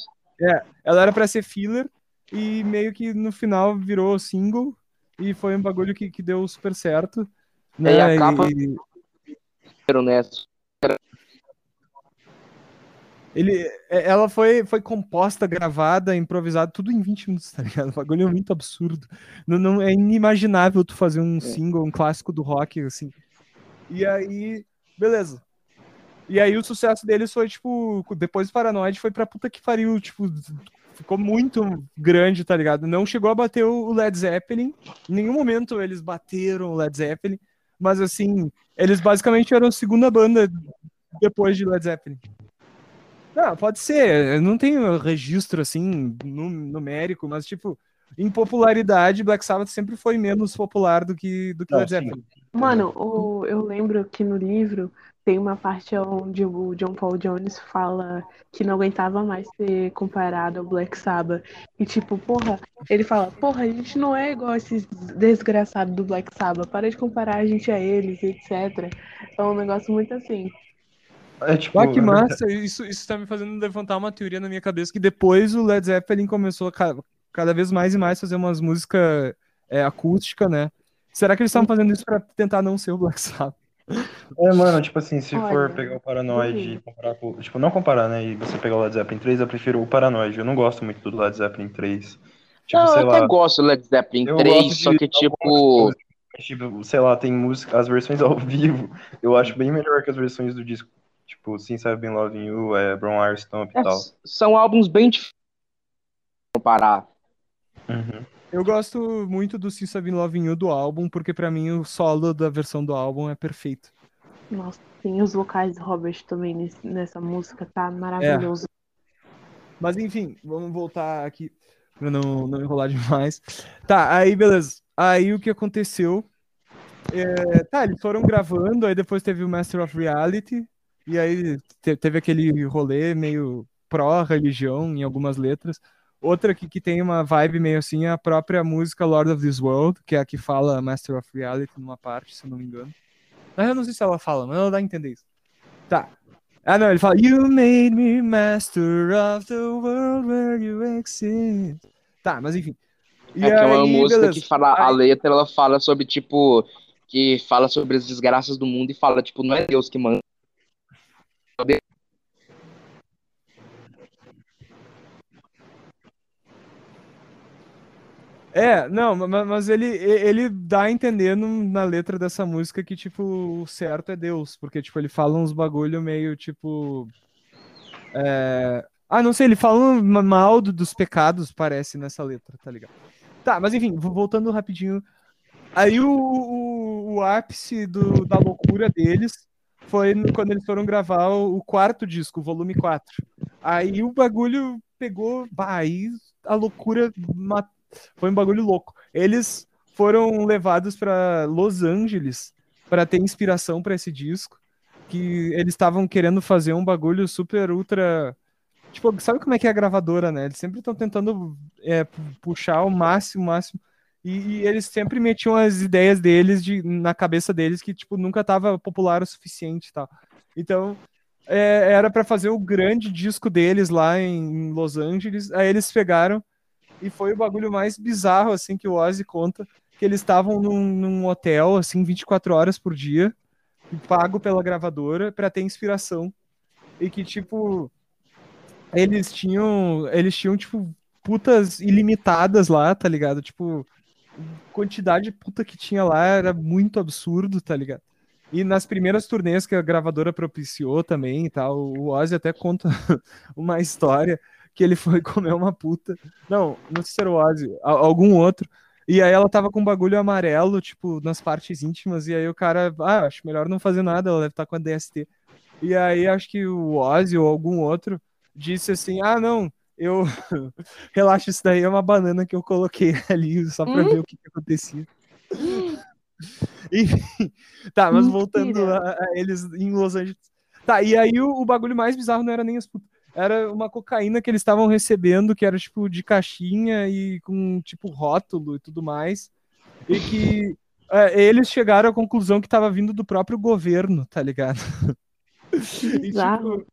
Ela era pra ser filler, e meio que no final virou single. E foi um bagulho que, que deu super certo. Né? É, a capa- E- Né? Ele, é- ela foi, foi composta, gravada, improvisada, tudo em 20 minutos, tá ligado? O bagulho é muito absurdo. Não, não- é inimaginável tu fazer um single, um clássico do rock, assim. E aí, beleza. E aí o sucesso deles foi, tipo, depois do Paranoid foi pra puta que pariu, tipo, ficou muito grande, tá ligado? Não chegou a bater o Led Zeppelin. Em nenhum momento eles bateram o Led Zeppelin. Mas assim, eles basicamente eram a segunda banda depois de Led Zeppelin. Não, pode ser. Eu não tenho registro assim numérico, mas tipo, em popularidade, Black Sabbath sempre foi menos popular do que, do que Não, Led sim. Zeppelin. Mano, o- eu lembro que no livro tem uma parte onde o John Paul Jones fala que não aguentava mais ser comparado ao Black Sabbath. E tipo, porra, ele fala, porra, a gente não é igual esses desgraçados do Black Sabbath, para de comparar a gente a eles, etc. É um negócio muito assim. É tipo. Ah, que é massa! Isso, isso tá me fazendo levantar uma teoria na minha cabeça que depois o Led Zeppelin começou a ca- cada vez mais e mais fazer umas músicas é, acústicas, né? Será que eles estavam fazendo isso pra tentar não ser o Black Sabbath? É, mano, tipo assim, se Olha, for pegar o Paranoid e comparar com. Tipo, não comparar, né? E você pegar o Led Zeppelin 3, eu prefiro o Paranoid. Eu não gosto muito do Led Zeppelin 3. Tipo, Não, sei eu até lá. gosto do Led Zeppelin Eu 3, gosto só que tipo. tipo, sei lá, tem música, as versões ao *laughs* vivo, eu acho bem melhor que as versões do disco. Tipo, Since I've Been Loving You, é Brown Eyre Stomp e é, tal. são álbuns bem diferentes comparar. Uhum. Eu gosto muito do Since I've Been Loving You do álbum, porque pra mim o solo da versão do álbum é perfeito. Nossa, tem os vocais do Robert também nesse- nessa música, tá maravilhoso. Mas enfim, vamos voltar aqui pra não, não enrolar demais. Tá, aí beleza. Aí o que aconteceu? É, tá, eles foram gravando, aí depois teve o Master of Reality, e aí te- teve aquele rolê meio pró-religião em algumas letras. Outra que, que tem uma vibe meio assim é a própria música Lord of this World, que é a que fala Master of Reality numa parte, se eu não me engano. Mas eu não sei se ela fala, mas ela dá a entender isso. Tá. Ah, não, ele fala You made me master of the world where you exist. Tá, mas enfim. E É que é uma aí, música beleza. que fala, a Aí- letra, ela fala sobre, tipo, que fala sobre as desgraças do mundo e fala, tipo, não é Deus que manda. É, não, ma- mas ele, ele dá a entender na letra dessa música que, tipo, o certo é Deus, porque, tipo, ele fala uns bagulho meio, tipo... é, Ah, não sei, ele fala ma- mal do- dos pecados, parece, nessa letra, tá ligado? Tá, mas enfim, vo- voltando rapidinho. Aí o, o, o ápice do- da loucura deles foi quando eles foram gravar o, quarto disco, o volume 4. Aí o bagulho pegou... Bah, aí a loucura matou foi um bagulho louco. Eles foram levados para Los Angeles para ter inspiração para esse disco, que eles estavam querendo fazer um bagulho super ultra Tipo, sabe como é que é a gravadora, né? Eles sempre estão tentando é, pu- puxar o máximo, máximo. E, eles sempre metiam as ideias deles de, na cabeça deles que, tipo, nunca tava popular o suficiente tal. Então, é, era para fazer o grande disco deles lá em, em Los Angeles. Aí eles pegaram e foi o bagulho mais bizarro, assim, que o Ozzy conta, que eles estavam num, num hotel, assim, 24 horas por dia, pago pela gravadora, para ter inspiração. E que, tipo, eles tinham, eles tinham, tipo, putas ilimitadas lá, tá ligado? Tipo, quantidade de puta que tinha lá era muito absurdo, tá ligado? E nas primeiras turnês que a gravadora propiciou também e tal, o Ozzy até conta *laughs* uma história que ele foi *laughs* comer uma puta. Não, não sei se era o Ozzy, algum outro. E aí ela tava com um bagulho amarelo, tipo, nas partes íntimas, e aí o cara, ah, acho melhor não fazer nada, ela deve estar com a DST. E aí acho que o Ozzy ou algum outro disse assim, ah, não, eu... *laughs* Relaxa, isso daí é uma banana que eu coloquei *laughs* ali só pra Hum? ver o que, que acontecia. Enfim, tá, mas voltando a, a eles em Los Angeles. Tá, e aí o, o bagulho mais bizarro não era nem as putas. Era uma cocaína que eles estavam recebendo, que era tipo de caixinha e com tipo rótulo e tudo mais. E que é, eles chegaram à conclusão que tava vindo do próprio governo, tá ligado? *laughs* E, tipo,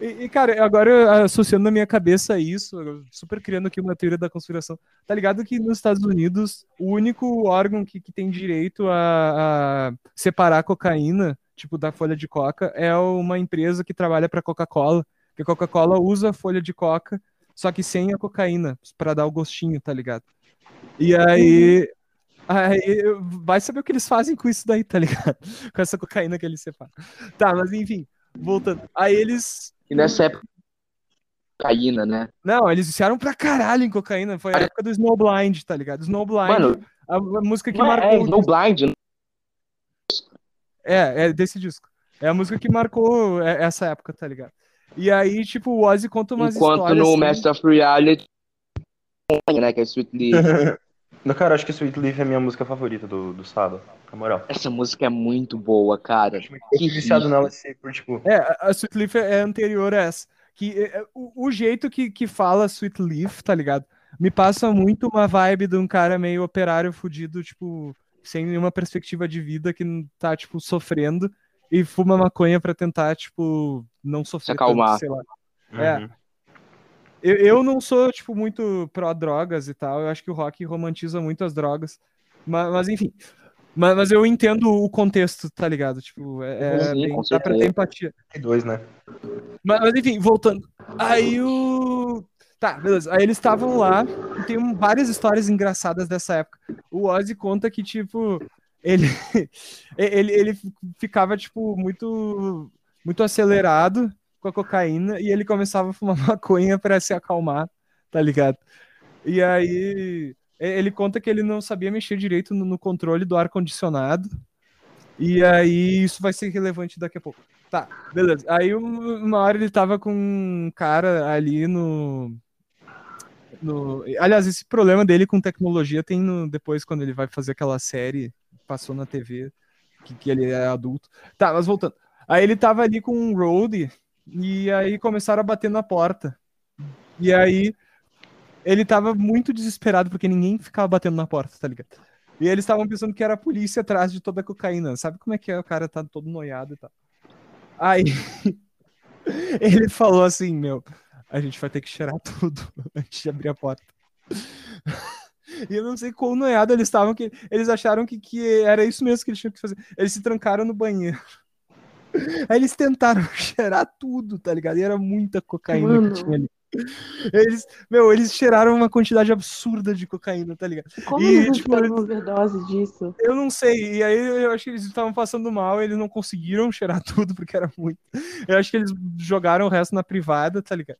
e, e, cara, agora associando na minha cabeça isso, super criando aqui uma teoria da conspiração. Tá ligado que nos Estados Unidos o único órgão que, que tem direito a, a separar cocaína, tipo da folha de coca, é uma empresa que trabalha pra Coca-Cola. Que a Coca-Cola usa a folha de coca, só que sem a cocaína, pra dar o gostinho, tá ligado? E aí. Aí vai saber o que eles fazem com isso daí, tá ligado? *laughs* Com essa cocaína que eles separam. Tá, mas enfim, voltando. Aí eles E nessa época, cocaína, né? Não, eles viciaram pra caralho em cocaína. Foi a época do Snowblind, tá ligado? Snowblind, Mano, a, música que não marcou. é Snowblind? É, é desse disco. É a música que marcou é, essa época, tá ligado? E aí, tipo, o Ozzy conta umas enquanto histórias. no assim, Master of Reality, né, que é Sweet Leaf. *laughs* No cara, acho que Sweet Leaf é a minha música favorita do, do Saba, na moral. Essa música é muito boa, cara. Eu fui viciado nela assim, por tipo. É, a- Sweet Leaf é anterior a essa. Que, é, é, o, o jeito que, que fala Sweet Leaf, tá ligado? Me passa muito uma vibe de um cara meio operário fudido, tipo, sem nenhuma perspectiva de vida, que tá, tipo, sofrendo e fuma maconha pra tentar, tipo, não sofrer acalmar. tanto, sei lá. É. Eu, eu não sou, tipo, muito pró-drogas e tal. Eu acho que o rock romantiza muito as drogas. Mas, mas enfim. Mas, mas eu entendo o contexto, tá ligado? Tipo, é, é bem- dá pra ter empatia. E dois, né? Mas, mas, enfim, voltando. Aí o. Tá, beleza. Aí eles estavam lá e tem várias histórias engraçadas dessa época. O Ozzy conta que, tipo, ele, *laughs* ele, ele ficava, tipo, muito, muito acelerado com a cocaína e ele começava a fumar *laughs* maconha pra se acalmar, tá ligado? E aí ele conta que ele não sabia mexer direito no, no controle do ar-condicionado. E aí isso vai ser relevante daqui a pouco. Tá, beleza. Aí um- uma hora ele tava com um cara ali no. no... Aliás, esse problema dele com tecnologia tem no... depois, quando ele vai fazer aquela série, passou na TV, que, que ele é adulto. Tá, mas voltando. Aí ele tava ali com um roadie, e aí começaram a bater na porta. E aí ele tava muito desesperado, porque ninguém ficava batendo na porta, tá ligado? E eles estavam pensando que era a polícia atrás de toda a cocaína. Sabe como é que é? O cara tá todo noiado e tal. Aí *laughs* ele falou assim, meu, a gente vai ter que cheirar tudo *laughs* antes de abrir a porta. *laughs* E eu não sei quão noiado eles estavam, que eles acharam que, que era isso mesmo que eles tinham que fazer. Eles se trancaram no banheiro. Aí eles tentaram *laughs* cheirar tudo, tá ligado? E era muita cocaína Mano. que tinha ali. Eles, meu, eles cheiraram uma quantidade absurda de cocaína, tá ligado? Como E, eles tipo, tiveram uma overdose disso? Eu não sei. E aí eu acho que eles estavam passando mal, eles não conseguiram cheirar *laughs* tudo porque era muito. Eu acho que eles jogaram o resto na privada, tá ligado?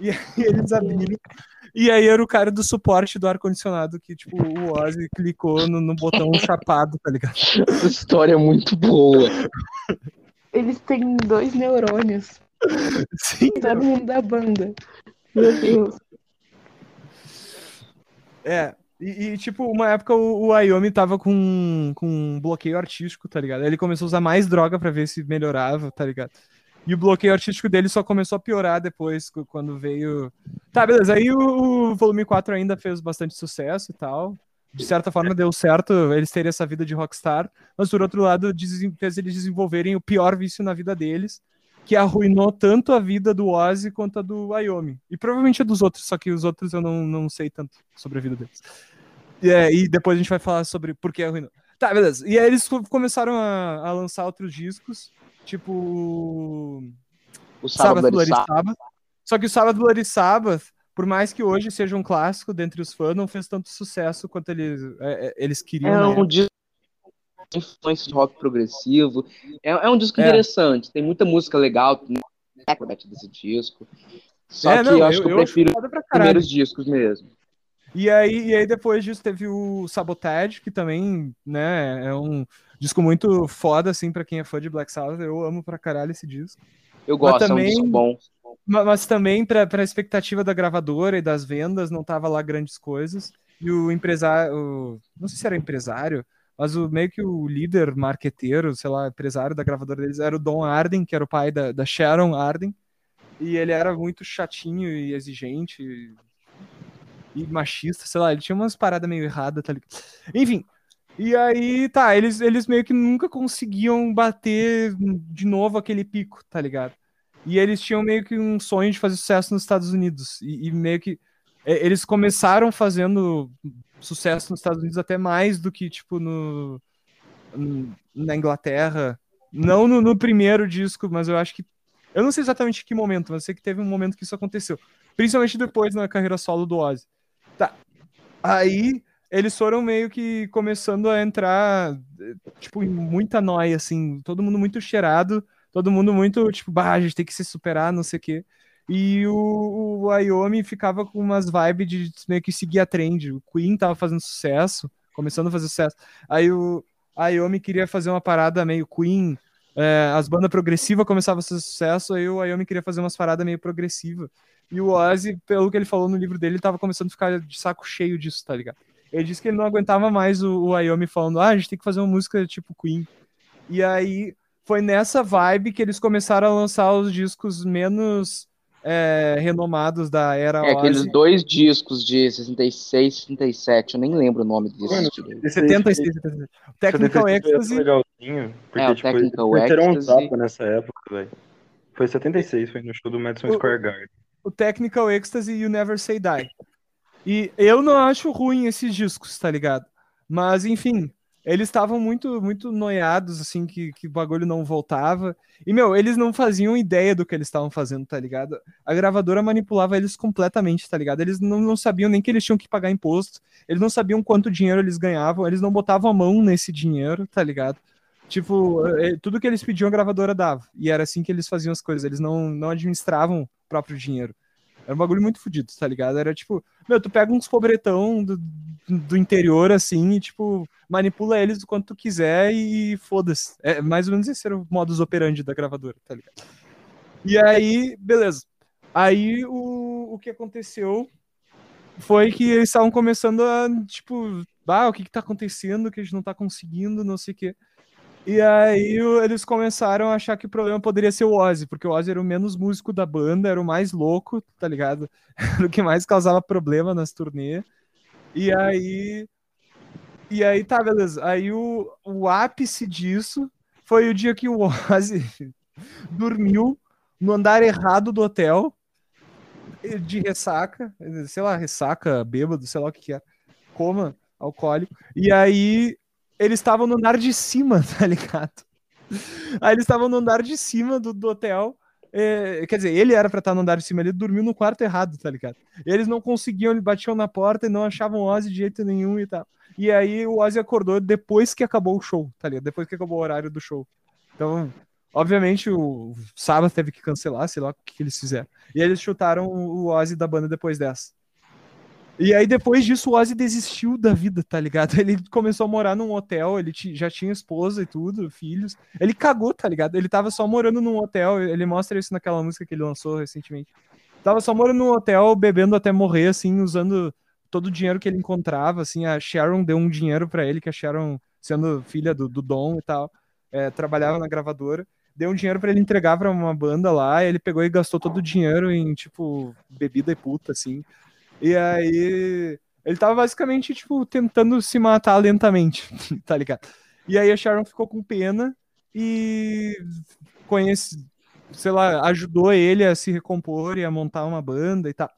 E aí *laughs* eles abriram. E aí era o cara do suporte do ar-condicionado que, tipo, o Ozzy clicou no, no botão chapado, tá ligado? Essa história é muito boa. Eles têm dois neurônios. Sim. Todo mundo da banda. Meu Deus. É. E, e, tipo, uma época o, o Ayomi tava com, com um bloqueio artístico, tá ligado? Aí Ele começou a usar mais droga pra ver se melhorava, tá ligado? E o bloqueio artístico dele só começou a piorar depois, quando veio. Tá, beleza. Aí o, o volume 4 ainda fez bastante sucesso e tal. De certa forma deu certo eles terem essa vida de rockstar, mas por outro lado fez eles desenvolverem o pior vício na vida deles, que arruinou tanto a vida do Ozzy quanto a do Wyoming. E provavelmente a dos outros, só que os outros eu não, não sei tanto sobre a vida deles. E, é, e depois a gente vai falar sobre por que arruinou. Tá, beleza. E aí eles co- começaram a, a lançar outros discos, tipo O Sábado Sábado Bloody Sabbath. Só que o Sábado Bloody Sabbath, por mais que hoje seja um clássico dentre os fãs, não fez tanto sucesso quanto eles, é, é, eles queriam. É na um disco com influência de rock progressivo. É, é um disco É. interessante. Tem muita música legal é, desse disco. Só É, que não, eu acho que eu acho prefiro os primeiros discos mesmo. E aí, e aí depois disso teve o Sabotage, que também, né, é um disco muito foda, assim, pra quem é fã de Black Sabbath. Eu amo pra caralho esse disco. Eu gosto, também- é um disco bom. Ma- Mas também pra, pra expectativa da gravadora e das vendas, não tava lá grandes coisas. E o empresário, o- não sei se era empresário, mas o meio que o líder marqueteiro, sei lá, empresário da gravadora deles era o Don Arden, que era o pai da, da Sharon Arden. E ele era muito chatinho e exigente e, e machista, sei lá, ele tinha umas paradas meio erradas, tá ligado? Enfim. E aí, tá, eles, eles meio que nunca conseguiam bater de novo aquele pico, tá ligado? E eles tinham meio que um sonho de fazer sucesso nos Estados Unidos. E, e meio que. é, Eles começaram fazendo sucesso nos Estados Unidos até mais do que, tipo, no, no- na Inglaterra. Não no, no primeiro disco, mas eu acho que. Eu não sei exatamente que momento, mas eu sei que teve um momento que isso aconteceu. Principalmente depois na carreira solo do Ozzy. Tá. Aí eles foram meio que começando a entrar, tipo, em muita noia, assim. Todo mundo muito cheirado todo mundo muito, tipo, bah, a gente tem que se superar, não sei o quê. E o, o Wyoming ficava com umas vibes de meio que seguir a trend. O Queen tava fazendo sucesso, começando a fazer sucesso. Aí o Wyoming queria fazer uma parada meio Queen. É, as bandas progressivas começavam a fazer sucesso, aí o Wyoming queria fazer umas paradas meio progressivas. E o Ozzy, pelo que ele falou no livro dele, tava começando a ficar de saco cheio disso, tá ligado? Ele disse que ele não aguentava mais o, o Wyoming falando, ah, a gente tem que fazer uma música tipo Queen. E aí foi nessa vibe que eles começaram a lançar os discos menos é, renomados da era É, aqueles Ozzy. dois discos de 66, 67, eu nem lembro o nome desses Mano, direito. 76, 76. Technical Ecstasy. legalzinho, porque, É, o tipo, Technical eles meteram um Ecstasy. tapa nessa época, velho. Foi 76, foi no show do Madison O- Square Garden. o Technical Ecstasy e o Never Say Die. E eu não acho ruim esses discos, tá ligado? Mas, enfim, eles estavam muito, muito noiados, assim, que, que o bagulho não voltava. E, meu, eles não faziam ideia do que eles estavam fazendo, tá ligado? A gravadora manipulava eles completamente, tá ligado? Eles não, não sabiam nem que eles tinham que pagar imposto, eles não sabiam quanto dinheiro eles ganhavam, eles não botavam a mão nesse dinheiro, tá ligado? Tipo, eh, tudo que eles pediam a gravadora dava. E era assim que eles faziam as coisas, eles não, não administravam o próprio dinheiro. Era um bagulho muito fodido, tá ligado? Era tipo, meu, tu pega uns pobretão do, do interior assim e, tipo, manipula eles o quanto tu quiser e foda-se. É mais ou menos esse era o modus operandi da gravadora, tá ligado? E aí, beleza. Aí o, o que aconteceu foi que eles estavam começando a, tipo, ah, o que que tá acontecendo, que a gente não tá conseguindo, não sei o quê. E aí eles começaram a achar que o problema poderia ser o Ozzy, porque o Ozzy era o menos músico da banda, era o mais louco, tá ligado? *laughs* Era o que mais causava problema nas turnês. E aí. E aí tá, beleza. Aí o, o ápice disso foi o dia que o Ozzy *laughs* dormiu no andar errado do hotel, de ressaca, sei lá, ressaca, bêbado, sei lá o que que é, coma alcoólico. E aí eles estavam no andar de cima, *laughs* tá ligado? Aí eles estavam no andar de cima do, do hotel. é, quer dizer, ele era pra estar no andar de cima, ele dormiu no quarto errado, tá ligado? Eles não conseguiam, eles batiam na porta e não achavam o Ozzy de jeito nenhum e tal. E aí o Ozzy acordou depois que acabou o show, tá ligado? Depois que acabou o horário do show. Então, obviamente, o sábado teve que cancelar, sei lá o que, que eles fizeram. E eles chutaram o Ozzy da banda depois dessa. E aí, depois disso, o Ozzy desistiu da vida, tá ligado? *laughs* Ele começou a morar num hotel, ele já tinha esposa e tudo, filhos. Ele cagou, tá ligado? Ele tava só morando num hotel, ele mostra isso naquela música que ele lançou recentemente. Tava só morando num hotel, bebendo até morrer, assim, usando todo o dinheiro que ele encontrava, assim. A Sharon deu um dinheiro pra ele, que a Sharon, sendo filha do, do Dom e tal, é, trabalhava na gravadora. Deu um dinheiro pra ele entregar pra uma banda lá, ele pegou e gastou todo o dinheiro em, tipo, bebida e puta, assim. E aí, ele tava basicamente, tipo, tentando se matar lentamente, *laughs* tá ligado? E aí a Sharon ficou com pena e conhece, sei lá, ajudou ele a se recompor e a montar uma banda e tal.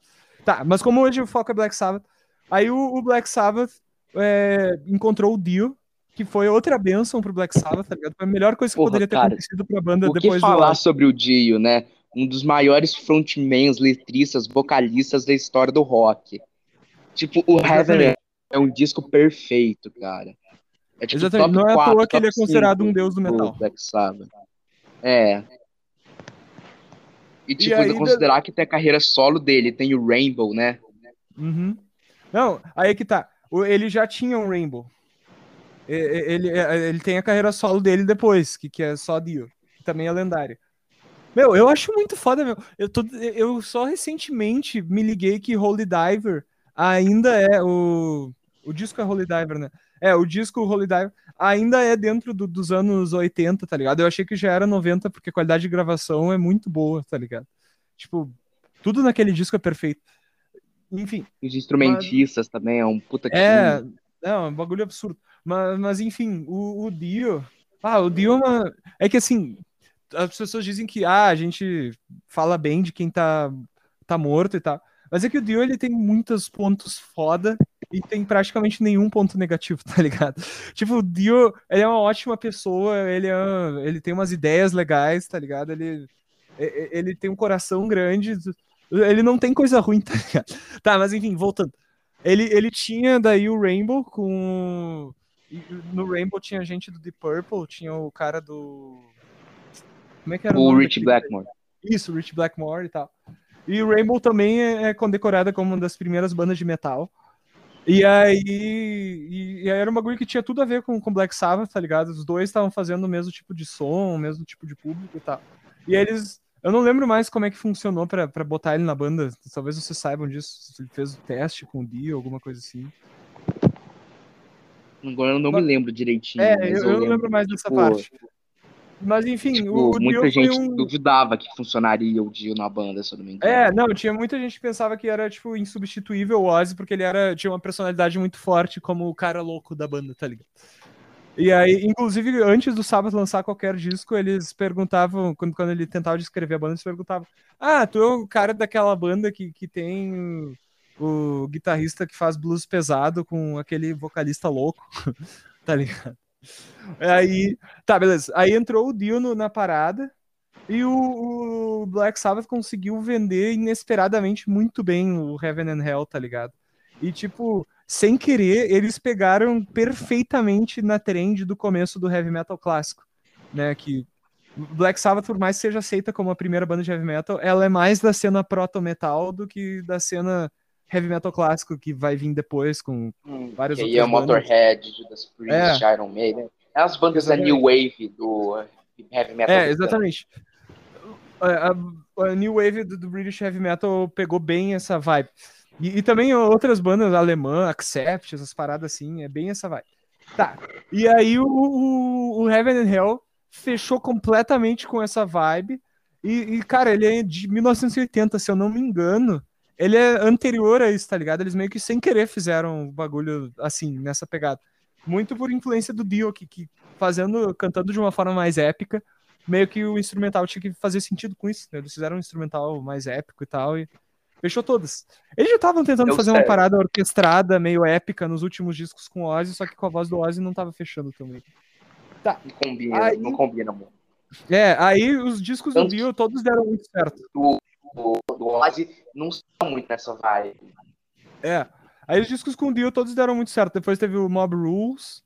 Tá, mas como hoje o foco é Black Sabbath, aí o, o Black Sabbath é, encontrou o Dio, que foi outra benção pro Black Sabbath, tá ligado? Foi a melhor coisa que Porra, poderia ter cara, acontecido pra banda O que depois do falar Ozzy. sobre o Dio, né? Um dos maiores frontmans, letristas, vocalistas da história do rock. Tipo, o Heaven é um disco perfeito, cara. É tipo Exatamente, não é à 4, toa que ele é considerado 5 um deus do metal. Black Sabbath. É. E tipo, aí, ainda considerar que tem a carreira solo dele, tem o Rainbow, né? Uhum. Não, aí é que tá. Ele já tinha um Rainbow. E- e- Ele, é, ele tem a carreira solo dele depois, que, que é só Dio. que Também é lendário. Meu, eu acho muito foda, meu. Eu, tô, eu só recentemente me liguei que Holy Diver ainda é o. O disco é Holy Diver, né? É, o disco Holy Diver ainda é dentro do- dos anos 80, tá ligado? Eu achei que já era 90, porque a qualidade de gravação é muito boa, tá ligado? Tipo, tudo naquele disco é perfeito. Enfim. Os instrumentistas também, é um puta que. É, é um bagulho absurdo. Mas, mas enfim, o, o Dio. Ah, o Dio é uma. É que assim, as pessoas dizem que ah, a gente fala bem de quem tá, tá morto e tal. Mas é que o Dio ele tem muitos pontos foda e tem praticamente nenhum ponto negativo, *laughs* tá ligado? Tipo, o Dio, ele é uma ótima pessoa, ele, é, ele tem umas ideias legais, tá ligado? Ele, ele tem um coração grande, ele não tem coisa ruim, *laughs* tá ligado? Tá, mas enfim, voltando. Ele, ele tinha daí o Rainbow com. No Rainbow tinha gente do Deep Purple, tinha o cara do. Como é que era o, O Rich Blackmore. Isso, o Rich Blackmore e tal. E Rainbow também é, é condecorada como uma das primeiras bandas de metal. E aí, e, e aí era um bagulho que tinha tudo a ver com, com Black Sabbath, tá ligado? Os dois estavam fazendo o mesmo tipo de som, o mesmo tipo de público e tal. E eles. Eu não lembro mais como é que funcionou pra, pra botar ele na banda. Talvez vocês saibam disso. Se ele fez o teste com o Dio, alguma coisa assim. Agora eu não me lembro direitinho. É, eu, eu não lembro mais dessa tipo, parte. Mas enfim, Tipo, o, muita gente um. duvidava que funcionaria o Dio na banda, se eu não me engano. É, não, tinha muita gente que pensava que era, tipo, insubstituível o Ozzy, porque ele era, tinha uma personalidade muito forte como o cara louco da banda, tá ligado? E aí, inclusive, antes do Sabbath lançar qualquer disco, eles perguntavam, quando, quando ele tentava descrever a banda, eles perguntavam: Ah, tu é o cara daquela banda que, que tem o, o guitarrista que faz blues pesado com aquele vocalista louco, *laughs* tá ligado? Aí, tá, beleza. Aí entrou o Dio no- na parada e o, o Black Sabbath conseguiu vender inesperadamente muito bem o Heaven and Hell, tá ligado? E, tipo, sem querer, eles pegaram perfeitamente na trend do começo do heavy metal clássico, né? Que Black Sabbath, por mais que seja aceita como a primeira banda de heavy metal, ela é mais da cena proto-metal do que da cena heavy metal clássico que vai vir depois com Hum, várias que aí é outras bandas. Motorhead, Judas Priest, Iron Maiden. É as bandas da New Wave do heavy metal. É, exatamente. A, a- a New Wave do, do British Heavy Metal pegou bem essa vibe. E, e também outras bandas alemã, Accept, essas paradas assim, é bem essa vibe. Tá. E aí o, o, o Heaven and Hell fechou completamente com essa vibe. E, e, cara, ele é de 1980, se eu não me engano. Ele é anterior a isso, tá ligado? Eles meio que sem querer fizeram o bagulho assim, nessa pegada. Muito por influência do Dio, que, que fazendo, cantando de uma forma mais épica, meio que o instrumental tinha que fazer sentido com isso. né? Eles fizeram um instrumental mais épico e tal, e fechou todas. Eles já estavam tentando Deu fazer uma parada orquestrada, meio épica nos últimos discos com o Ozzy, só que com a voz do Ozzy não tava fechando também. Tá. Não combina, Aí- não combina muito. É, aí os discos do Dio todos deram muito certo. Do, do Ozzy não está muito nessa vibe. É. Aí os discos com o Dio todos deram muito certo. Depois teve o Mob Rules.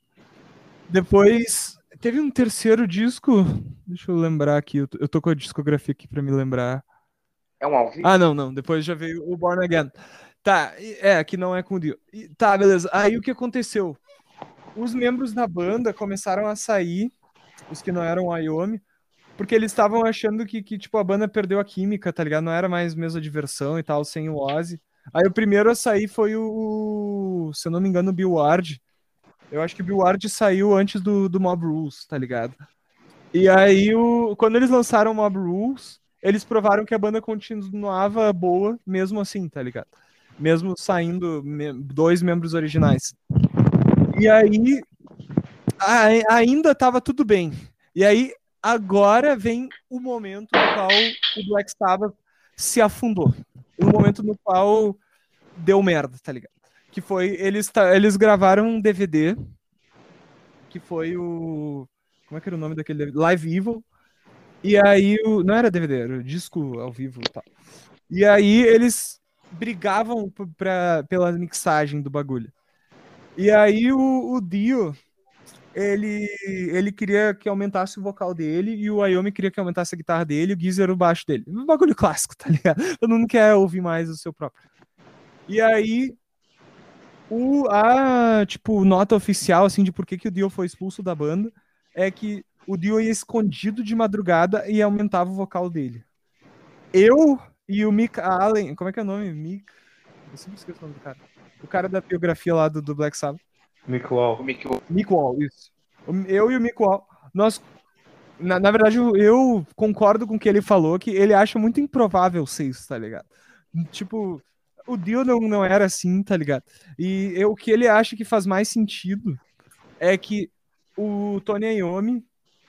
Depois teve um terceiro disco. Deixa eu lembrar aqui. Eu tô- eu tô com a discografia aqui pra me lembrar. É um ao vivo? Ah, não, não. Depois já veio o Born Again. Tá, é, que não é com o Dio. E- Tá, beleza. Aí o que aconteceu? Os membros da banda começaram a sair, os que não eram Iommi, porque eles estavam achando que, que, tipo, a banda perdeu a química, tá ligado? Não era mais mesa de diversão e tal, sem o Ozzy. Aí o primeiro a sair foi o, se eu não me engano, o Bill Ward. Eu acho que o Bill Ward saiu antes do, do Mob Rules, tá ligado? E aí, o, quando eles lançaram o Mob Rules, eles provaram que a banda continuava boa, mesmo assim, tá ligado? Mesmo saindo me- dois membros originais. E aí, a- ainda tava tudo bem. E aí, agora vem o momento no qual o Black Sabbath se afundou. O momento no qual deu merda, tá ligado? Que foi, eles, eles gravaram um DVD, que foi o... Como é que era o nome daquele DVD? Live Evil. E aí, o, não era DVD, era disco ao vivo e tal. E aí, eles brigavam pra, pela mixagem do bagulho. E aí, o, o Dio, ele, ele queria que aumentasse o vocal dele e o Ayomi queria que aumentasse a guitarra dele e o Geezer o baixo dele. Um bagulho clássico, tá ligado? *laughs* Todo mundo quer ouvir mais o seu próprio. E aí, o, a, tipo, nota oficial, assim, de por que, que o Dio foi expulso da banda é que o Dio ia escondido de madrugada e aumentava o vocal dele. Eu e o Mick Allen, como é que é o nome? Mick? Eu sempre esqueço o nome do cara. O cara da biografia lá do, do Black Sabbath. Mick Wall, isso. Eu e o Mick Wall, nós. Na, na verdade, eu, concordo com o que ele falou, que ele acha muito improvável ser isso, tá ligado? Tipo, o Dio não, não era assim, tá ligado? E eu, o que ele acha que faz mais sentido é que o Tony Iommi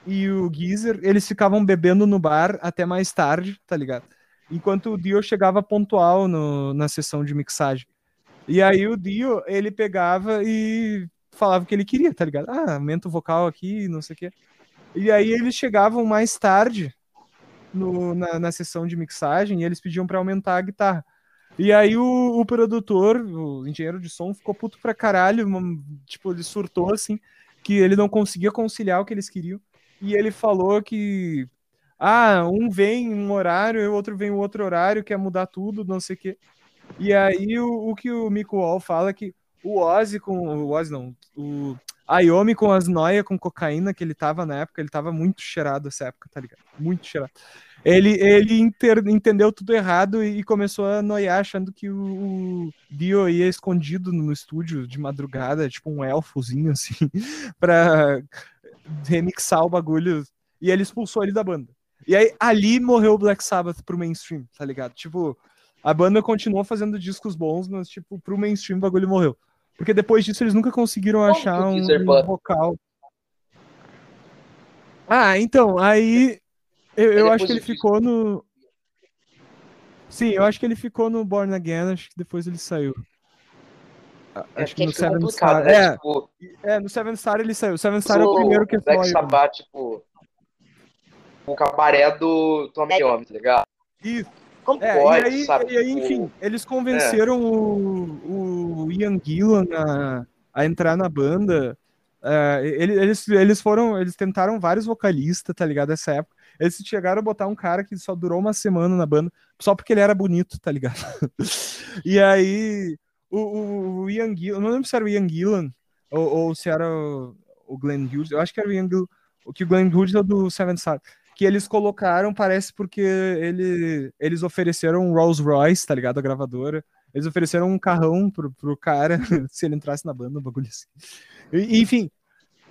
e o Geezer, eles ficavam bebendo no bar até mais tarde, tá ligado? Enquanto o Dio chegava pontual no, na sessão de mixagem. E aí o Dio, ele pegava e falava o que ele queria, tá ligado? Ah, aumenta o vocal aqui, não sei o quê. E aí eles chegavam mais tarde no- na, na sessão de mixagem e eles pediam pra aumentar a guitarra. E aí o, o produtor, o engenheiro de som, ficou puto pra caralho, tipo, ele surtou assim, que ele não conseguia conciliar o que eles queriam. E ele falou que ah, um vem em um horário, e o outro vem em outro horário, quer mudar tudo, não sei o quê. E aí o, o que o Mico Wall fala é que o Ozzy com. O Ozzy não. O Ayomi com as noias com cocaína que ele tava na época, ele tava muito cheirado essa época, tá ligado? Muito cheirado. Ele, ele inter, entendeu tudo errado e começou a noiar achando que o, o Dio ia escondido no estúdio de madrugada, tipo um elfozinho *laughs* assim, pra remixar o bagulho. E ele expulsou ele da banda. E aí ali morreu o Black Sabbath pro mainstream, tá ligado? Tipo, a banda continuou fazendo discos bons, mas tipo, pro mainstream o bagulho morreu. Porque depois disso eles nunca conseguiram Como achar que um, um vocal. Ah, então, aí eu, eu acho que ele ficou no. Sim, eu acho que ele ficou no Born Again, acho que depois ele saiu. É Acho que porque no fica Seven Star. né? É, Tipo, é, no Seven Star ele saiu. O Seven Star é o primeiro que foi. Sabbath, tipo, o cabaré do Tommy Iommi, tá ligado? Isso. Como É, pode, e aí, sabe? e aí, tipo, enfim, eles convenceram o, o Ian Gillan a, a entrar na banda. É, ele- eles, eles foram, eles tentaram vários vocalistas, tá ligado? Nessa época. Eles chegaram a botar um cara que só durou uma semana na banda, só porque ele era bonito, tá ligado? *laughs* e aí, o, o, Ian Gillan, não lembro se era o Ian Gillan ou, ou se era o, o Glenn Hughes, eu acho que era o Ian Gillan, o que o Glenn Hughes é do Seven Star que eles colocaram, parece porque ele, eles ofereceram um Rolls Royce, tá ligado? A gravadora. Eles ofereceram um carrão pro, pro cara *laughs* se ele entrasse na banda, um bagulho assim. E- enfim.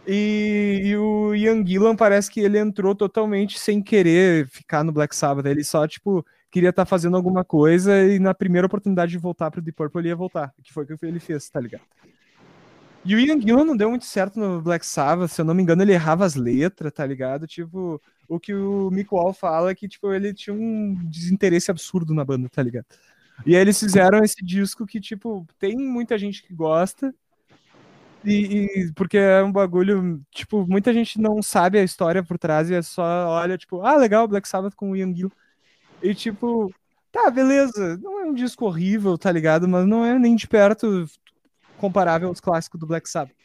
E, e o Ian Gillan parece que ele entrou totalmente sem querer ficar no Black Sabbath. Ele só, tipo, queria estar fazendo alguma coisa e na primeira oportunidade de voltar pro Deep Purple ele ia voltar. Que foi o que ele fez, tá ligado? E o Ian Gillan não deu muito certo no Black Sabbath, se eu não me engano, ele errava as letras, tá ligado? Tipo, o que o Mick Wall fala é que, tipo, ele tinha um desinteresse absurdo na banda, tá ligado? E aí eles fizeram esse disco que, tipo, tem muita gente que gosta, e, e- porque é um bagulho, tipo, muita gente não sabe a história por trás e é só olha, tipo, ah, legal, Black Sabbath com o Ian Gillan. E, tipo, tá, beleza, não é um disco horrível, tá ligado? Mas não é nem de perto comparável aos clássicos do Black Sabbath.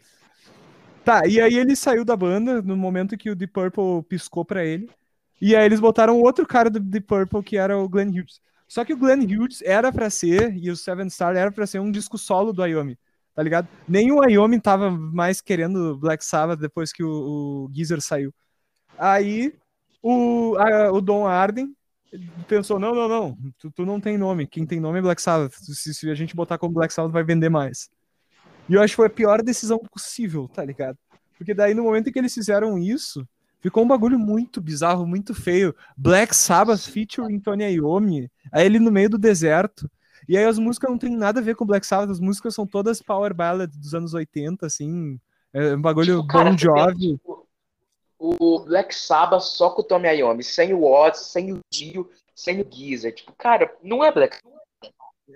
Tá, e aí ele saiu da banda no momento que o Deep Purple piscou pra ele. E aí eles botaram outro cara do Deep Purple que era o Glenn Hughes. Só que o Glenn Hughes era pra ser, e o Seven Star era pra ser um disco solo do Ayomi, tá ligado? Nem o Ayomi tava mais querendo Black Sabbath depois que o, o Geezer saiu. Aí o, a- o Don Arden pensou: não, não, não, tu, tu não tem nome. Quem tem nome é Black Sabbath. Se, se a gente botar como Black Sabbath, vai vender mais. E eu acho que foi a pior decisão possível, tá ligado? Porque daí no momento em que eles fizeram isso, ficou um bagulho muito bizarro, muito feio. Black Sabbath featuring Tony Iommi, aí ele no meio do deserto. E aí as músicas não tem nada a ver com Black Sabbath, as músicas são todas power ballad dos anos 80, assim, é um bagulho Tipo, cara, pensa, Jovi. tipo, o Black Sabbath só com o Tommy Iommi, sem o Oz, sem o Dio, sem o Geezer. Tipo, cara, não é Black Sabbath.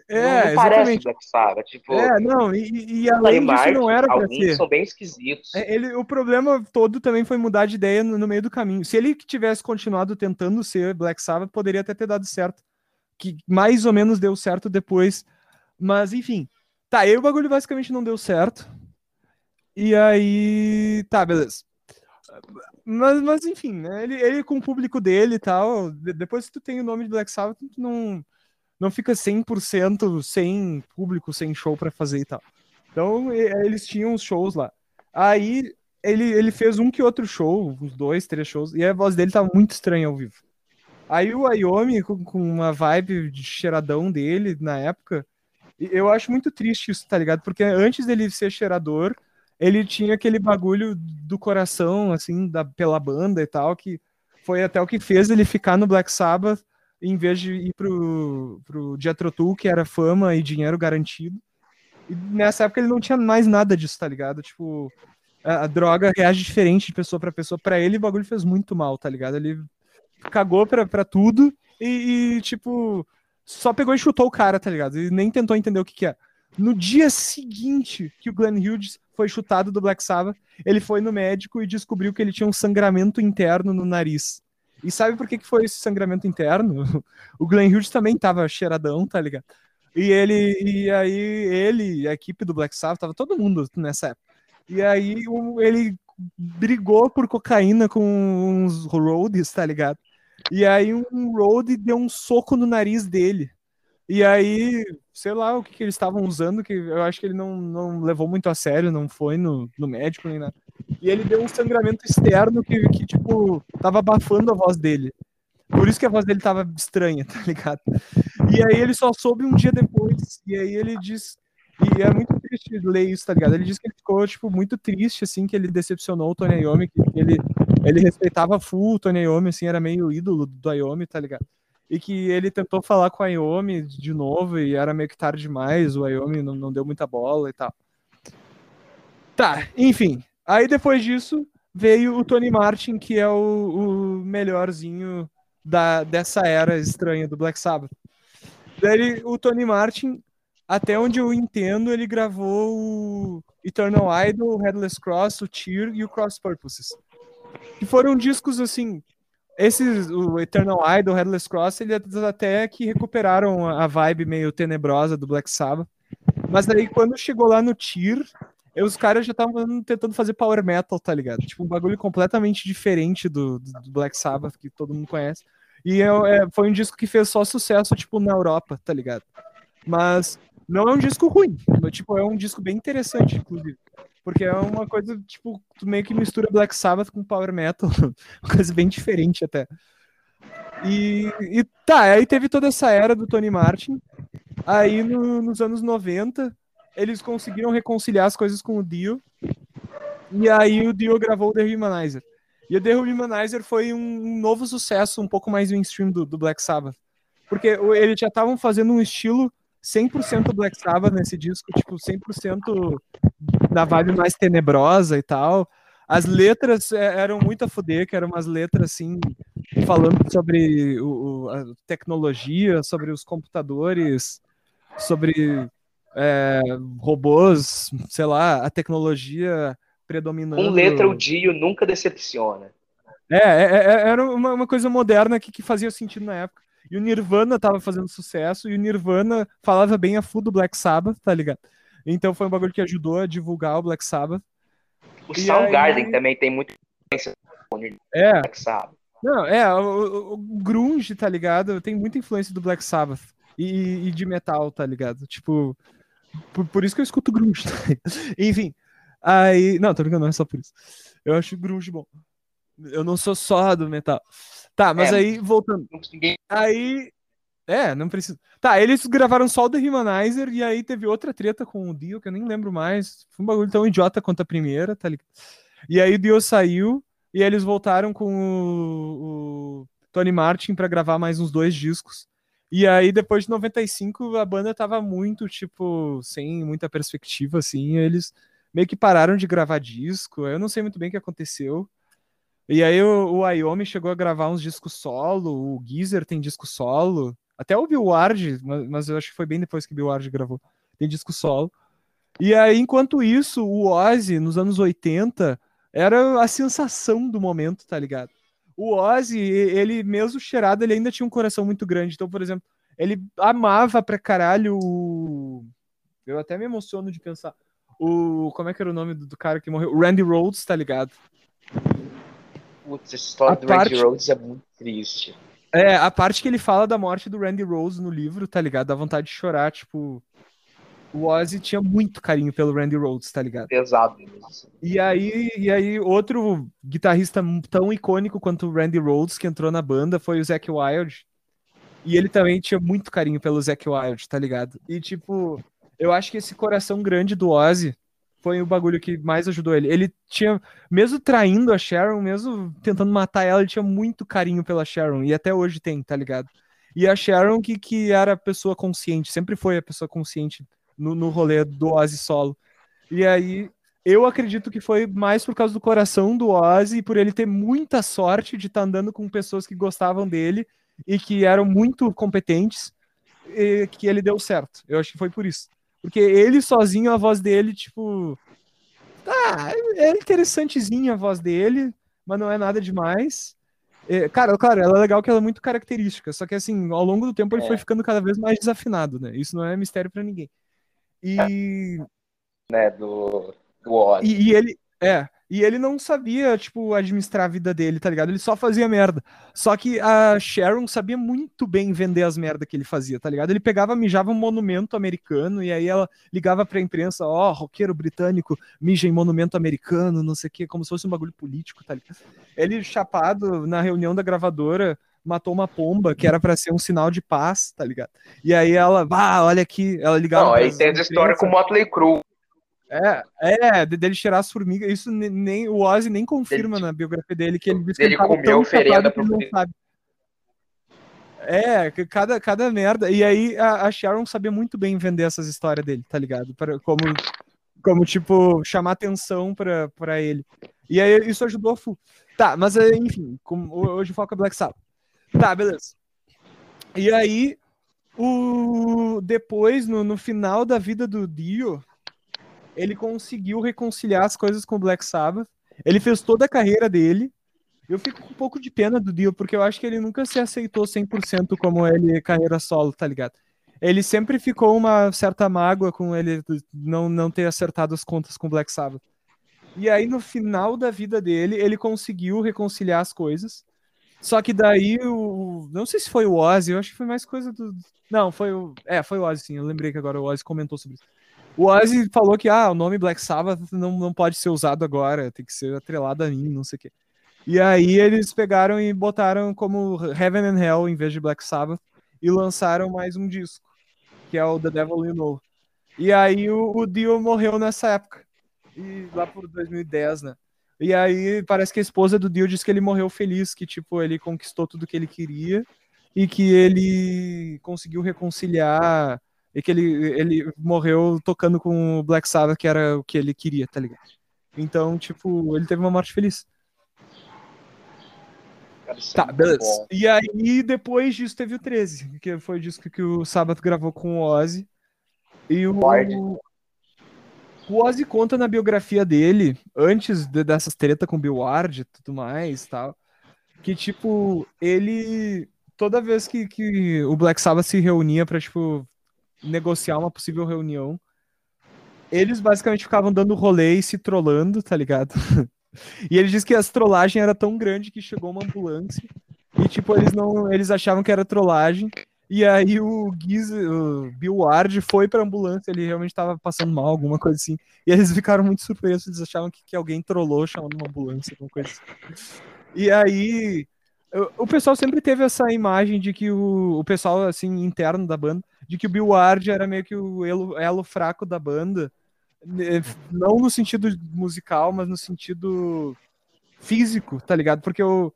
É, não, parece exatamente. Black Sabbath. Tipo, É, não, e, e- além disso não era pra alguns ser. são bem esquisitos. É, Ele, o problema todo também foi mudar de ideia no, no meio do caminho. Se ele tivesse continuado tentando ser Black Sabbath, poderia até ter dado certo. Que mais ou menos deu certo depois. Mas, enfim. Tá, aí o bagulho basicamente não deu certo. E aí. Tá, beleza. Mas, mas enfim, né? Ele, ele com o público dele e tal. de- Depois que tu tem o nome de Black Sabbath, tu não, não fica 100% sem público, sem show pra fazer e tal. Então, e- eles tinham os shows lá. Aí ele, ele fez um que outro show, uns dois, três shows, e a voz dele tava muito estranha ao vivo. Aí o Ayomi, com, com uma vibe de cheiradão dele na época, eu acho muito triste isso, tá ligado? Porque antes dele ser cheirador, ele tinha aquele bagulho do coração, assim, da, pela banda e tal, que foi até o que fez ele ficar no Black Sabbath, em vez de ir pro, pro Jethro que era fama e dinheiro garantido. E nessa época ele não tinha mais nada disso, tá ligado? Tipo, a, a droga reage diferente de pessoa pra pessoa. Pra ele, o bagulho fez muito mal, tá ligado? Ele cagou pra, pra tudo e, e, tipo, só pegou e chutou o cara, tá ligado? E nem tentou entender o que que é. No dia seguinte que o Glenn Hughes foi chutado do Black Sabbath, ele foi no médico e descobriu que ele tinha um sangramento interno no nariz. E sabe por que, que foi esse sangramento interno? *laughs* O Glenn Hughes também tava cheiradão, tá ligado? E ele, e aí ele, a equipe do Black Sabbath, tava todo mundo nessa época. E aí ele brigou por cocaína com uns roadies, tá ligado? E aí um road deu um soco no nariz dele. E aí, sei lá o que, que eles estavam usando, que eu acho que ele não, não levou muito a sério, não foi no, no médico nem nada. E ele deu um sangramento externo que, que, tipo, tava abafando a voz dele. Por isso que a voz dele tava estranha, *laughs* tá ligado? E aí ele só soube um dia depois. E aí ele diz. E é muito triste ler isso, tá ligado? Ele disse que ele ficou, tipo, muito triste, assim, que ele decepcionou o Tony Iommi, que ele, ele respeitava full o Tony Iommi, assim, era meio ídolo do Iommi, tá ligado? e que ele tentou falar com a Iommi de novo e era meio que tarde demais, o Iommi não, não deu muita bola e tal. Tá, enfim. Aí depois disso veio o Tony Martin, que é o, o melhorzinho da, dessa era estranha do Black Sabbath. Daí o Tony Martin, até onde eu entendo, ele gravou o Eternal Idol, o Headless Cross, o Tear e o Cross Purposes. Que foram discos assim esses, o Eternal Idol, Headless Cross, eles até que recuperaram a vibe meio tenebrosa do Black Sabbath. Mas daí quando chegou lá no Tier, os caras já estavam tentando fazer power metal, tá ligado? Tipo, um bagulho completamente diferente do, do Black Sabbath, que todo mundo conhece. E é, é, foi um disco que fez só sucesso, tipo, na Europa, tá ligado? Mas não é um disco ruim. Tipo, é um disco bem interessante, inclusive. Porque é uma coisa, tipo, tu meio que mistura Black Sabbath com Power Metal. *laughs* uma coisa bem diferente até. E, e tá, aí teve toda essa era do Tony Martin. Aí no, nos anos 90, eles conseguiram reconciliar as coisas com o Dio. E aí o Dio gravou o The Humanizer. E o The Humanizer foi um novo sucesso, um pouco mais mainstream do, do Black Sabbath. Porque eles já estavam fazendo um estilo 100% Black Sabbath nesse disco, tipo, 100% da vibe mais tenebrosa e tal. As letras é, eram muito a fuder, que eram umas letras assim, falando sobre o, a tecnologia, sobre os computadores, sobre é, robôs, sei lá, a tecnologia predominando. Com letra, o Dio nunca decepciona. É, é, é era uma, uma, coisa moderna que, que fazia sentido na época. E o Nirvana tava fazendo sucesso, e o Nirvana falava bem a full do Black Sabbath, tá ligado? Então foi um bagulho que ajudou a divulgar o Black Sabbath. O e Soundgarden aí... também tem muita influência é. Black Sabbath. Não, é, o, o, grunge, tá ligado? Tem muita influência do Black Sabbath e, e de metal, tá ligado? Tipo, por, por, isso que eu escuto grunge. Tá Enfim, aí... Não, tô brincando, não é só por isso. Eu acho grunge bom. Eu não sou só do metal. Tá, mas é, aí, voltando. Aí. É, não precisa. Tá, eles gravaram só o The Humanizer e aí teve outra treta com o Dio, que eu nem lembro mais. Foi um bagulho tão idiota quanto a primeira, tá ligado? E aí o Dio saiu e eles voltaram com o, o Tony Martin para gravar mais uns dois discos. E aí, depois de 95, a banda tava muito, tipo, sem muita perspectiva, assim. Eles meio que pararam de gravar disco. Eu não sei muito bem o que aconteceu. E aí o, o chegou a gravar uns discos solo, o Geezer tem disco solo, até o Bill Ward, mas, mas eu acho que foi bem depois que o Bill Ward gravou, tem disco solo. E aí, enquanto isso, o Ozzy, nos anos 80, era a sensação do momento, tá ligado? O Ozzy, ele mesmo cheirado, ele ainda tinha um coração muito grande. Então, por exemplo, ele amava pra caralho o... Eu até me emociono de pensar. O... Como é que era o nome do, do cara que morreu? O Randy Rhodes, tá ligado? Putz, essa história a do parte... Randy Rhodes é muito triste. É, a parte que ele fala da morte do Randy Rose no livro, tá ligado? Dá vontade de chorar, tipo. O Ozzy tinha muito carinho pelo Randy Rhodes, tá ligado? Exato. E aí, e aí, outro guitarrista tão icônico quanto o Randy Rhodes que entrou na banda foi o Zac Wild. E ele também tinha muito carinho pelo Zac Wild, tá ligado? E tipo, eu acho que esse coração grande do Ozzy foi o bagulho que mais ajudou ele. Ele tinha, mesmo traindo a Sharon, mesmo tentando matar ela, ele tinha muito carinho pela Sharon. E até hoje tem, tá ligado? E a Sharon, que, que era a pessoa consciente, sempre foi a pessoa consciente no, no rolê do Ozzy solo. E aí, eu acredito que foi mais por causa do coração do Ozzy e por ele ter muita sorte de estar tá andando com pessoas que gostavam dele e que eram muito competentes, e que ele deu certo. Eu acho que foi por isso. Porque ele sozinho, a voz dele, tipo. Tá, é interessantezinha a voz dele, mas não é nada demais. É, cara, claro, ela é legal que ela é muito característica, só que assim, ao longo do tempo ele é. foi ficando cada vez mais desafinado, né? Isso não é mistério para ninguém. E. Né, do, do. E, e, ele. É. E ele não sabia, tipo, administrar a vida dele, tá ligado? Ele só fazia merda. Só que a Sharon sabia muito bem vender as merdas que ele fazia, tá ligado? Ele pegava, mijava um monumento americano e aí ela ligava pra imprensa, ó, oh, roqueiro britânico, mija em monumento americano, não sei o quê, como se fosse um bagulho político, tá ligado? Ele, chapado, na reunião da gravadora, matou uma pomba que era para ser um sinal de paz, tá ligado? E aí ela, ah, olha aqui, ela ligava. Não, aí tem essa história com o Motley Crue. É, é, dele tirar as formigas. Isso nem o Ozzy nem confirma ele, na biografia dele que ele disse ele que ele comeu oferenda pro não sabe. É, cada, cada merda. E aí a, a, Sharon sabia muito bem vender essas histórias dele, tá ligado? Pra, como, como, tipo, chamar atenção pra, pra ele. E aí isso ajudou a Fu. Tá, mas enfim, como, hoje foca Black Sabbath. Tá, beleza. E aí, o depois, no, no final da vida do Dio, ele conseguiu reconciliar as coisas com o Black Sabbath. Ele fez toda a carreira dele. Eu fico com um pouco de pena do Dio, porque eu acho que ele nunca se aceitou 100% como ele carreira solo, tá ligado? Ele sempre ficou uma certa mágoa com ele não, não ter acertado as contas com o Black Sabbath. E aí, no final da vida dele, ele conseguiu reconciliar as coisas. Só que daí o. Não sei se foi o Ozzy, eu acho que foi mais coisa do. Não, foi o. É, foi o Ozzy, sim. Eu lembrei que agora o Ozzy comentou sobre isso. O Ozzy falou que ah, o nome Black Sabbath não, não pode ser usado agora, tem que ser atrelado a mim, não sei o quê. E aí eles pegaram e botaram como Heaven and Hell em vez de Black Sabbath e lançaram mais um disco, que é o The Devil You Know. E aí o, o Dio morreu nessa época, e lá por 2010, né? E aí parece que a esposa do Dio disse que ele morreu feliz, que tipo, ele conquistou tudo que ele queria e que ele conseguiu reconciliar e que ele, ele morreu tocando com o Black Sabbath, que era o que ele queria, tá ligado? Então, tipo, ele teve uma morte feliz. Tá, beleza. E aí, depois disso, teve o 13, que foi o disco que o Sabbath gravou com o Ozzy. E o. O Ozzy conta na biografia dele, antes de, dessas treta com Bill Ward e tudo mais tal, que, tipo, ele. Toda vez que, que o Black Sabbath se reunia pra, tipo, negociar uma possível reunião. Eles basicamente ficavam dando rolê e se trollando, tá ligado? *laughs* e ele disse que as trollagens era tão grande que chegou uma ambulância e tipo eles não, eles achavam que era trollagem. E aí o Giz, o Bill Ward foi pra ambulância, ele realmente tava passando mal, alguma coisa assim. E eles ficaram muito surpresos, eles achavam que, que alguém trollou chamando uma ambulância, alguma coisa assim. E aí o pessoal sempre teve essa imagem de que o, o pessoal assim interno da banda de que o Bill Ward era meio que o elo, elo fraco da banda, não no sentido musical, mas no sentido físico, tá ligado? Porque o,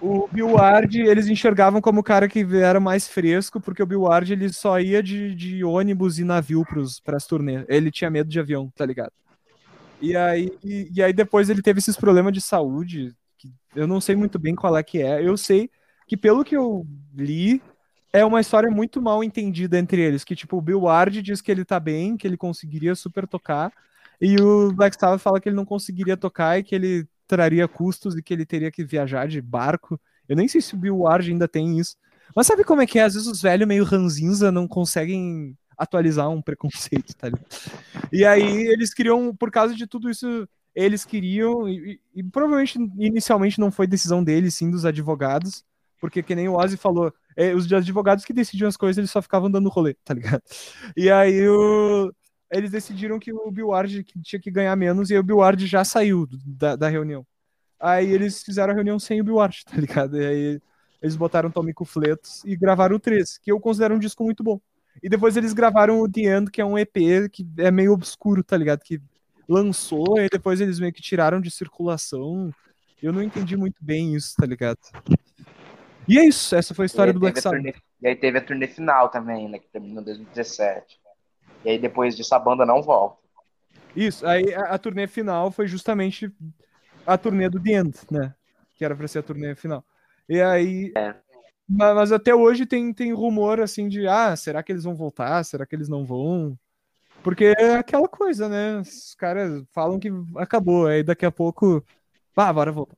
o Bill Ward, eles enxergavam como o cara que era mais fresco, porque o Bill Ward ele só ia de, de ônibus e navio para as turnês. Ele tinha medo de avião, tá ligado? E aí, e, e, aí depois ele teve esses problemas de saúde, que eu não sei muito bem qual é que é. Eu sei que pelo que eu li, é uma história muito mal entendida entre eles, que tipo, o Bill Ward diz que ele tá bem, que ele conseguiria super tocar, e o Black Sabbath fala que ele não conseguiria tocar e que ele traria custos e que ele teria que viajar de barco. Eu nem sei se o Bill Ward ainda tem isso. Mas sabe como é que é? Às vezes os velhos meio ranzinza não conseguem atualizar um preconceito, tá ligado? E aí eles queriam, por causa de tudo isso, eles queriam, e, e, provavelmente inicialmente não foi decisão deles, sim dos advogados, porque que nem o Ozzy falou, é, os advogados que decidiam as coisas, eles só ficavam dando rolê, tá ligado? E aí o, eles decidiram que o Bill Ward tinha que ganhar menos e o Bill Ward já saiu da, da reunião. Aí eles fizeram a reunião sem o Bill Ward, tá ligado? E aí eles botaram Tommy Fletos e gravaram o 3, que eu considero um disco muito bom. E depois eles gravaram o The End, que é um EP que é meio obscuro, tá ligado? Que lançou e depois eles meio que tiraram de circulação. Eu não entendi muito bem isso, tá ligado? E é isso, essa foi a história do Black Sabbath. E aí teve a turnê final também, né, que terminou em 2017. E aí depois disso a banda não volta. Isso, aí a, a turnê final foi justamente a turnê do The End, né? Que era pra ser a turnê final. E aí. É. Mas, mas, até hoje tem, tem rumor assim de ah, será que eles vão voltar? Será que eles não vão? Porque é aquela coisa, né? Os caras falam que acabou, aí daqui a pouco ah, bora voltar.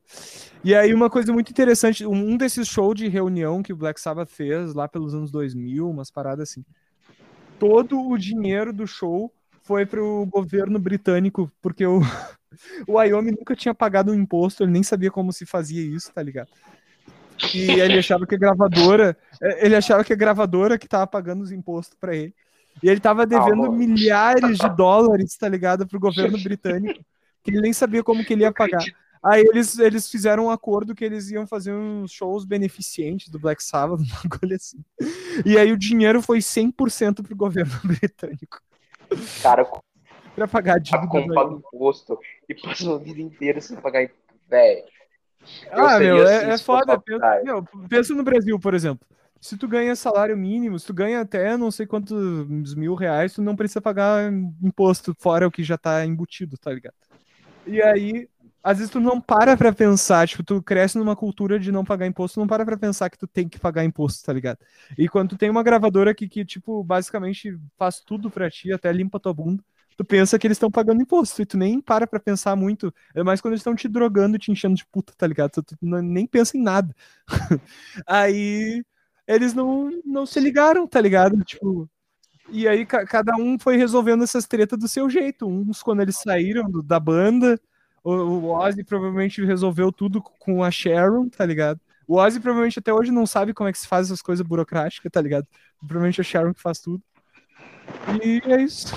E aí, uma coisa muito interessante, um desses shows de reunião que o Black Sabbath fez lá pelos anos 2000, umas paradas assim, todo o dinheiro do show foi pro governo britânico, porque o, *laughs* O Wyoming nunca tinha pagado um imposto, ele nem sabia como se fazia isso, tá ligado? E ele achava que a gravadora, é, ele achava que a gravadora que tava pagando os impostos pra ele. E ele tava devendo bom. milhares de dólares, tá ligado, pro governo britânico, que ele nem sabia como que ele ia pagar. Aí eles, eles fizeram um acordo que eles iam fazer uns shows beneficentes do Black Sabbath, *laughs* um bagulho assim. E aí o dinheiro foi 100% pro governo *laughs* britânico, Cara, pra pagar a dívida. como do paga imposto e passou a vida inteira sem pagar imposto. Velho. Ah, meu, assim, é, é se fosse foda. Pensa, meu, pensa no Brasil, por exemplo. Se tu ganha salário mínimo, se tu ganha até não sei quantos mil reais, tu não precisa pagar imposto, fora o que já tá embutido, tá ligado? E aí, às vezes tu não para pra pensar, tipo, tu cresce numa cultura de não pagar imposto, não para pra pensar que tu tem que pagar imposto, tá ligado? E quando tu tem uma gravadora que, que tipo, basicamente faz tudo pra ti, até limpa tua bunda, tu pensa que eles estão pagando imposto, e tu nem para pra pensar muito, é mais quando eles estão te drogando te enchendo de puta, tá ligado? Tu, tu não- nem pensa em nada. *laughs* aí eles não, não se ligaram, tá ligado? Tipo, e aí ca- cada um foi resolvendo essas tretas do seu jeito. Uns quando eles saíram do- da banda, o, o Ozzy provavelmente resolveu tudo com a Sharon, tá ligado? O Ozzy provavelmente até hoje não sabe como é que se faz essas coisas burocráticas, tá ligado? Provavelmente é a Sharon que faz tudo. E é isso.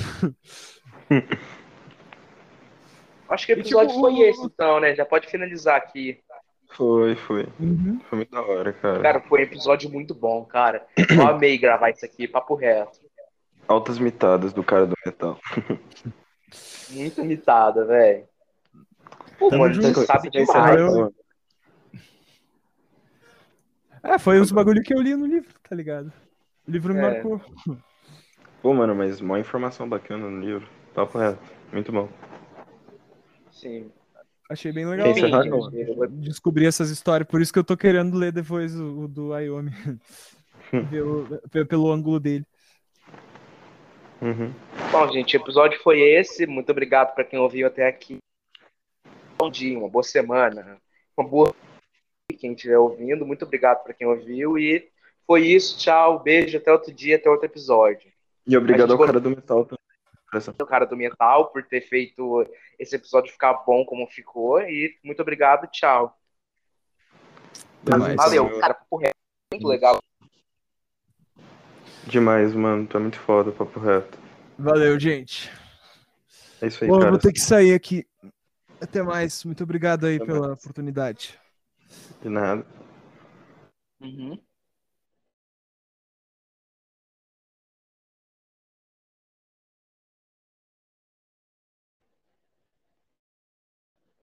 *laughs* Acho que o E, episódio tipo, foi esse, então, né? Já pode finalizar aqui. Foi, foi. Uhum. Foi muito da hora, cara. Cara, foi um episódio muito bom, cara. Eu *coughs* amei gravar isso aqui, papo reto. Altas mitadas do cara do metal. *laughs* Muito imitada, velho. Pô, Tamo junto. sabe demais. eu-? É, foi os bagulho que eu li no livro, tá ligado? O livro me É. marcou. Pô, mano, mas uma informação bacana no livro. Papo reto. Muito bom. Sim. Achei bem legal. João? eu- descobrir essas histórias. Por isso que eu tô querendo ler depois o, o do Wyoming. *laughs* Ver o- pe- pelo ângulo dele. Uhum. Bom, gente, o episódio foi esse. Muito obrigado pra quem ouviu até aqui. Bom dia, uma boa semana, uma boa quem estiver ouvindo. Muito obrigado pra quem ouviu e foi isso. Tchau, beijo, até outro dia, até outro episódio. E obrigado ao cara do metal também. O cara do metal por ter feito esse episódio ficar bom como ficou e muito obrigado, tchau. Demais. Valeu, cara, papo reto, muito legal. Demais, mano. É muito foda, papo reto. Valeu, gente. É isso aí, Bom, eu cara. vou ter que sair aqui. Até mais. Muito obrigado aí Até pela mais. oportunidade. De nada. Uhum.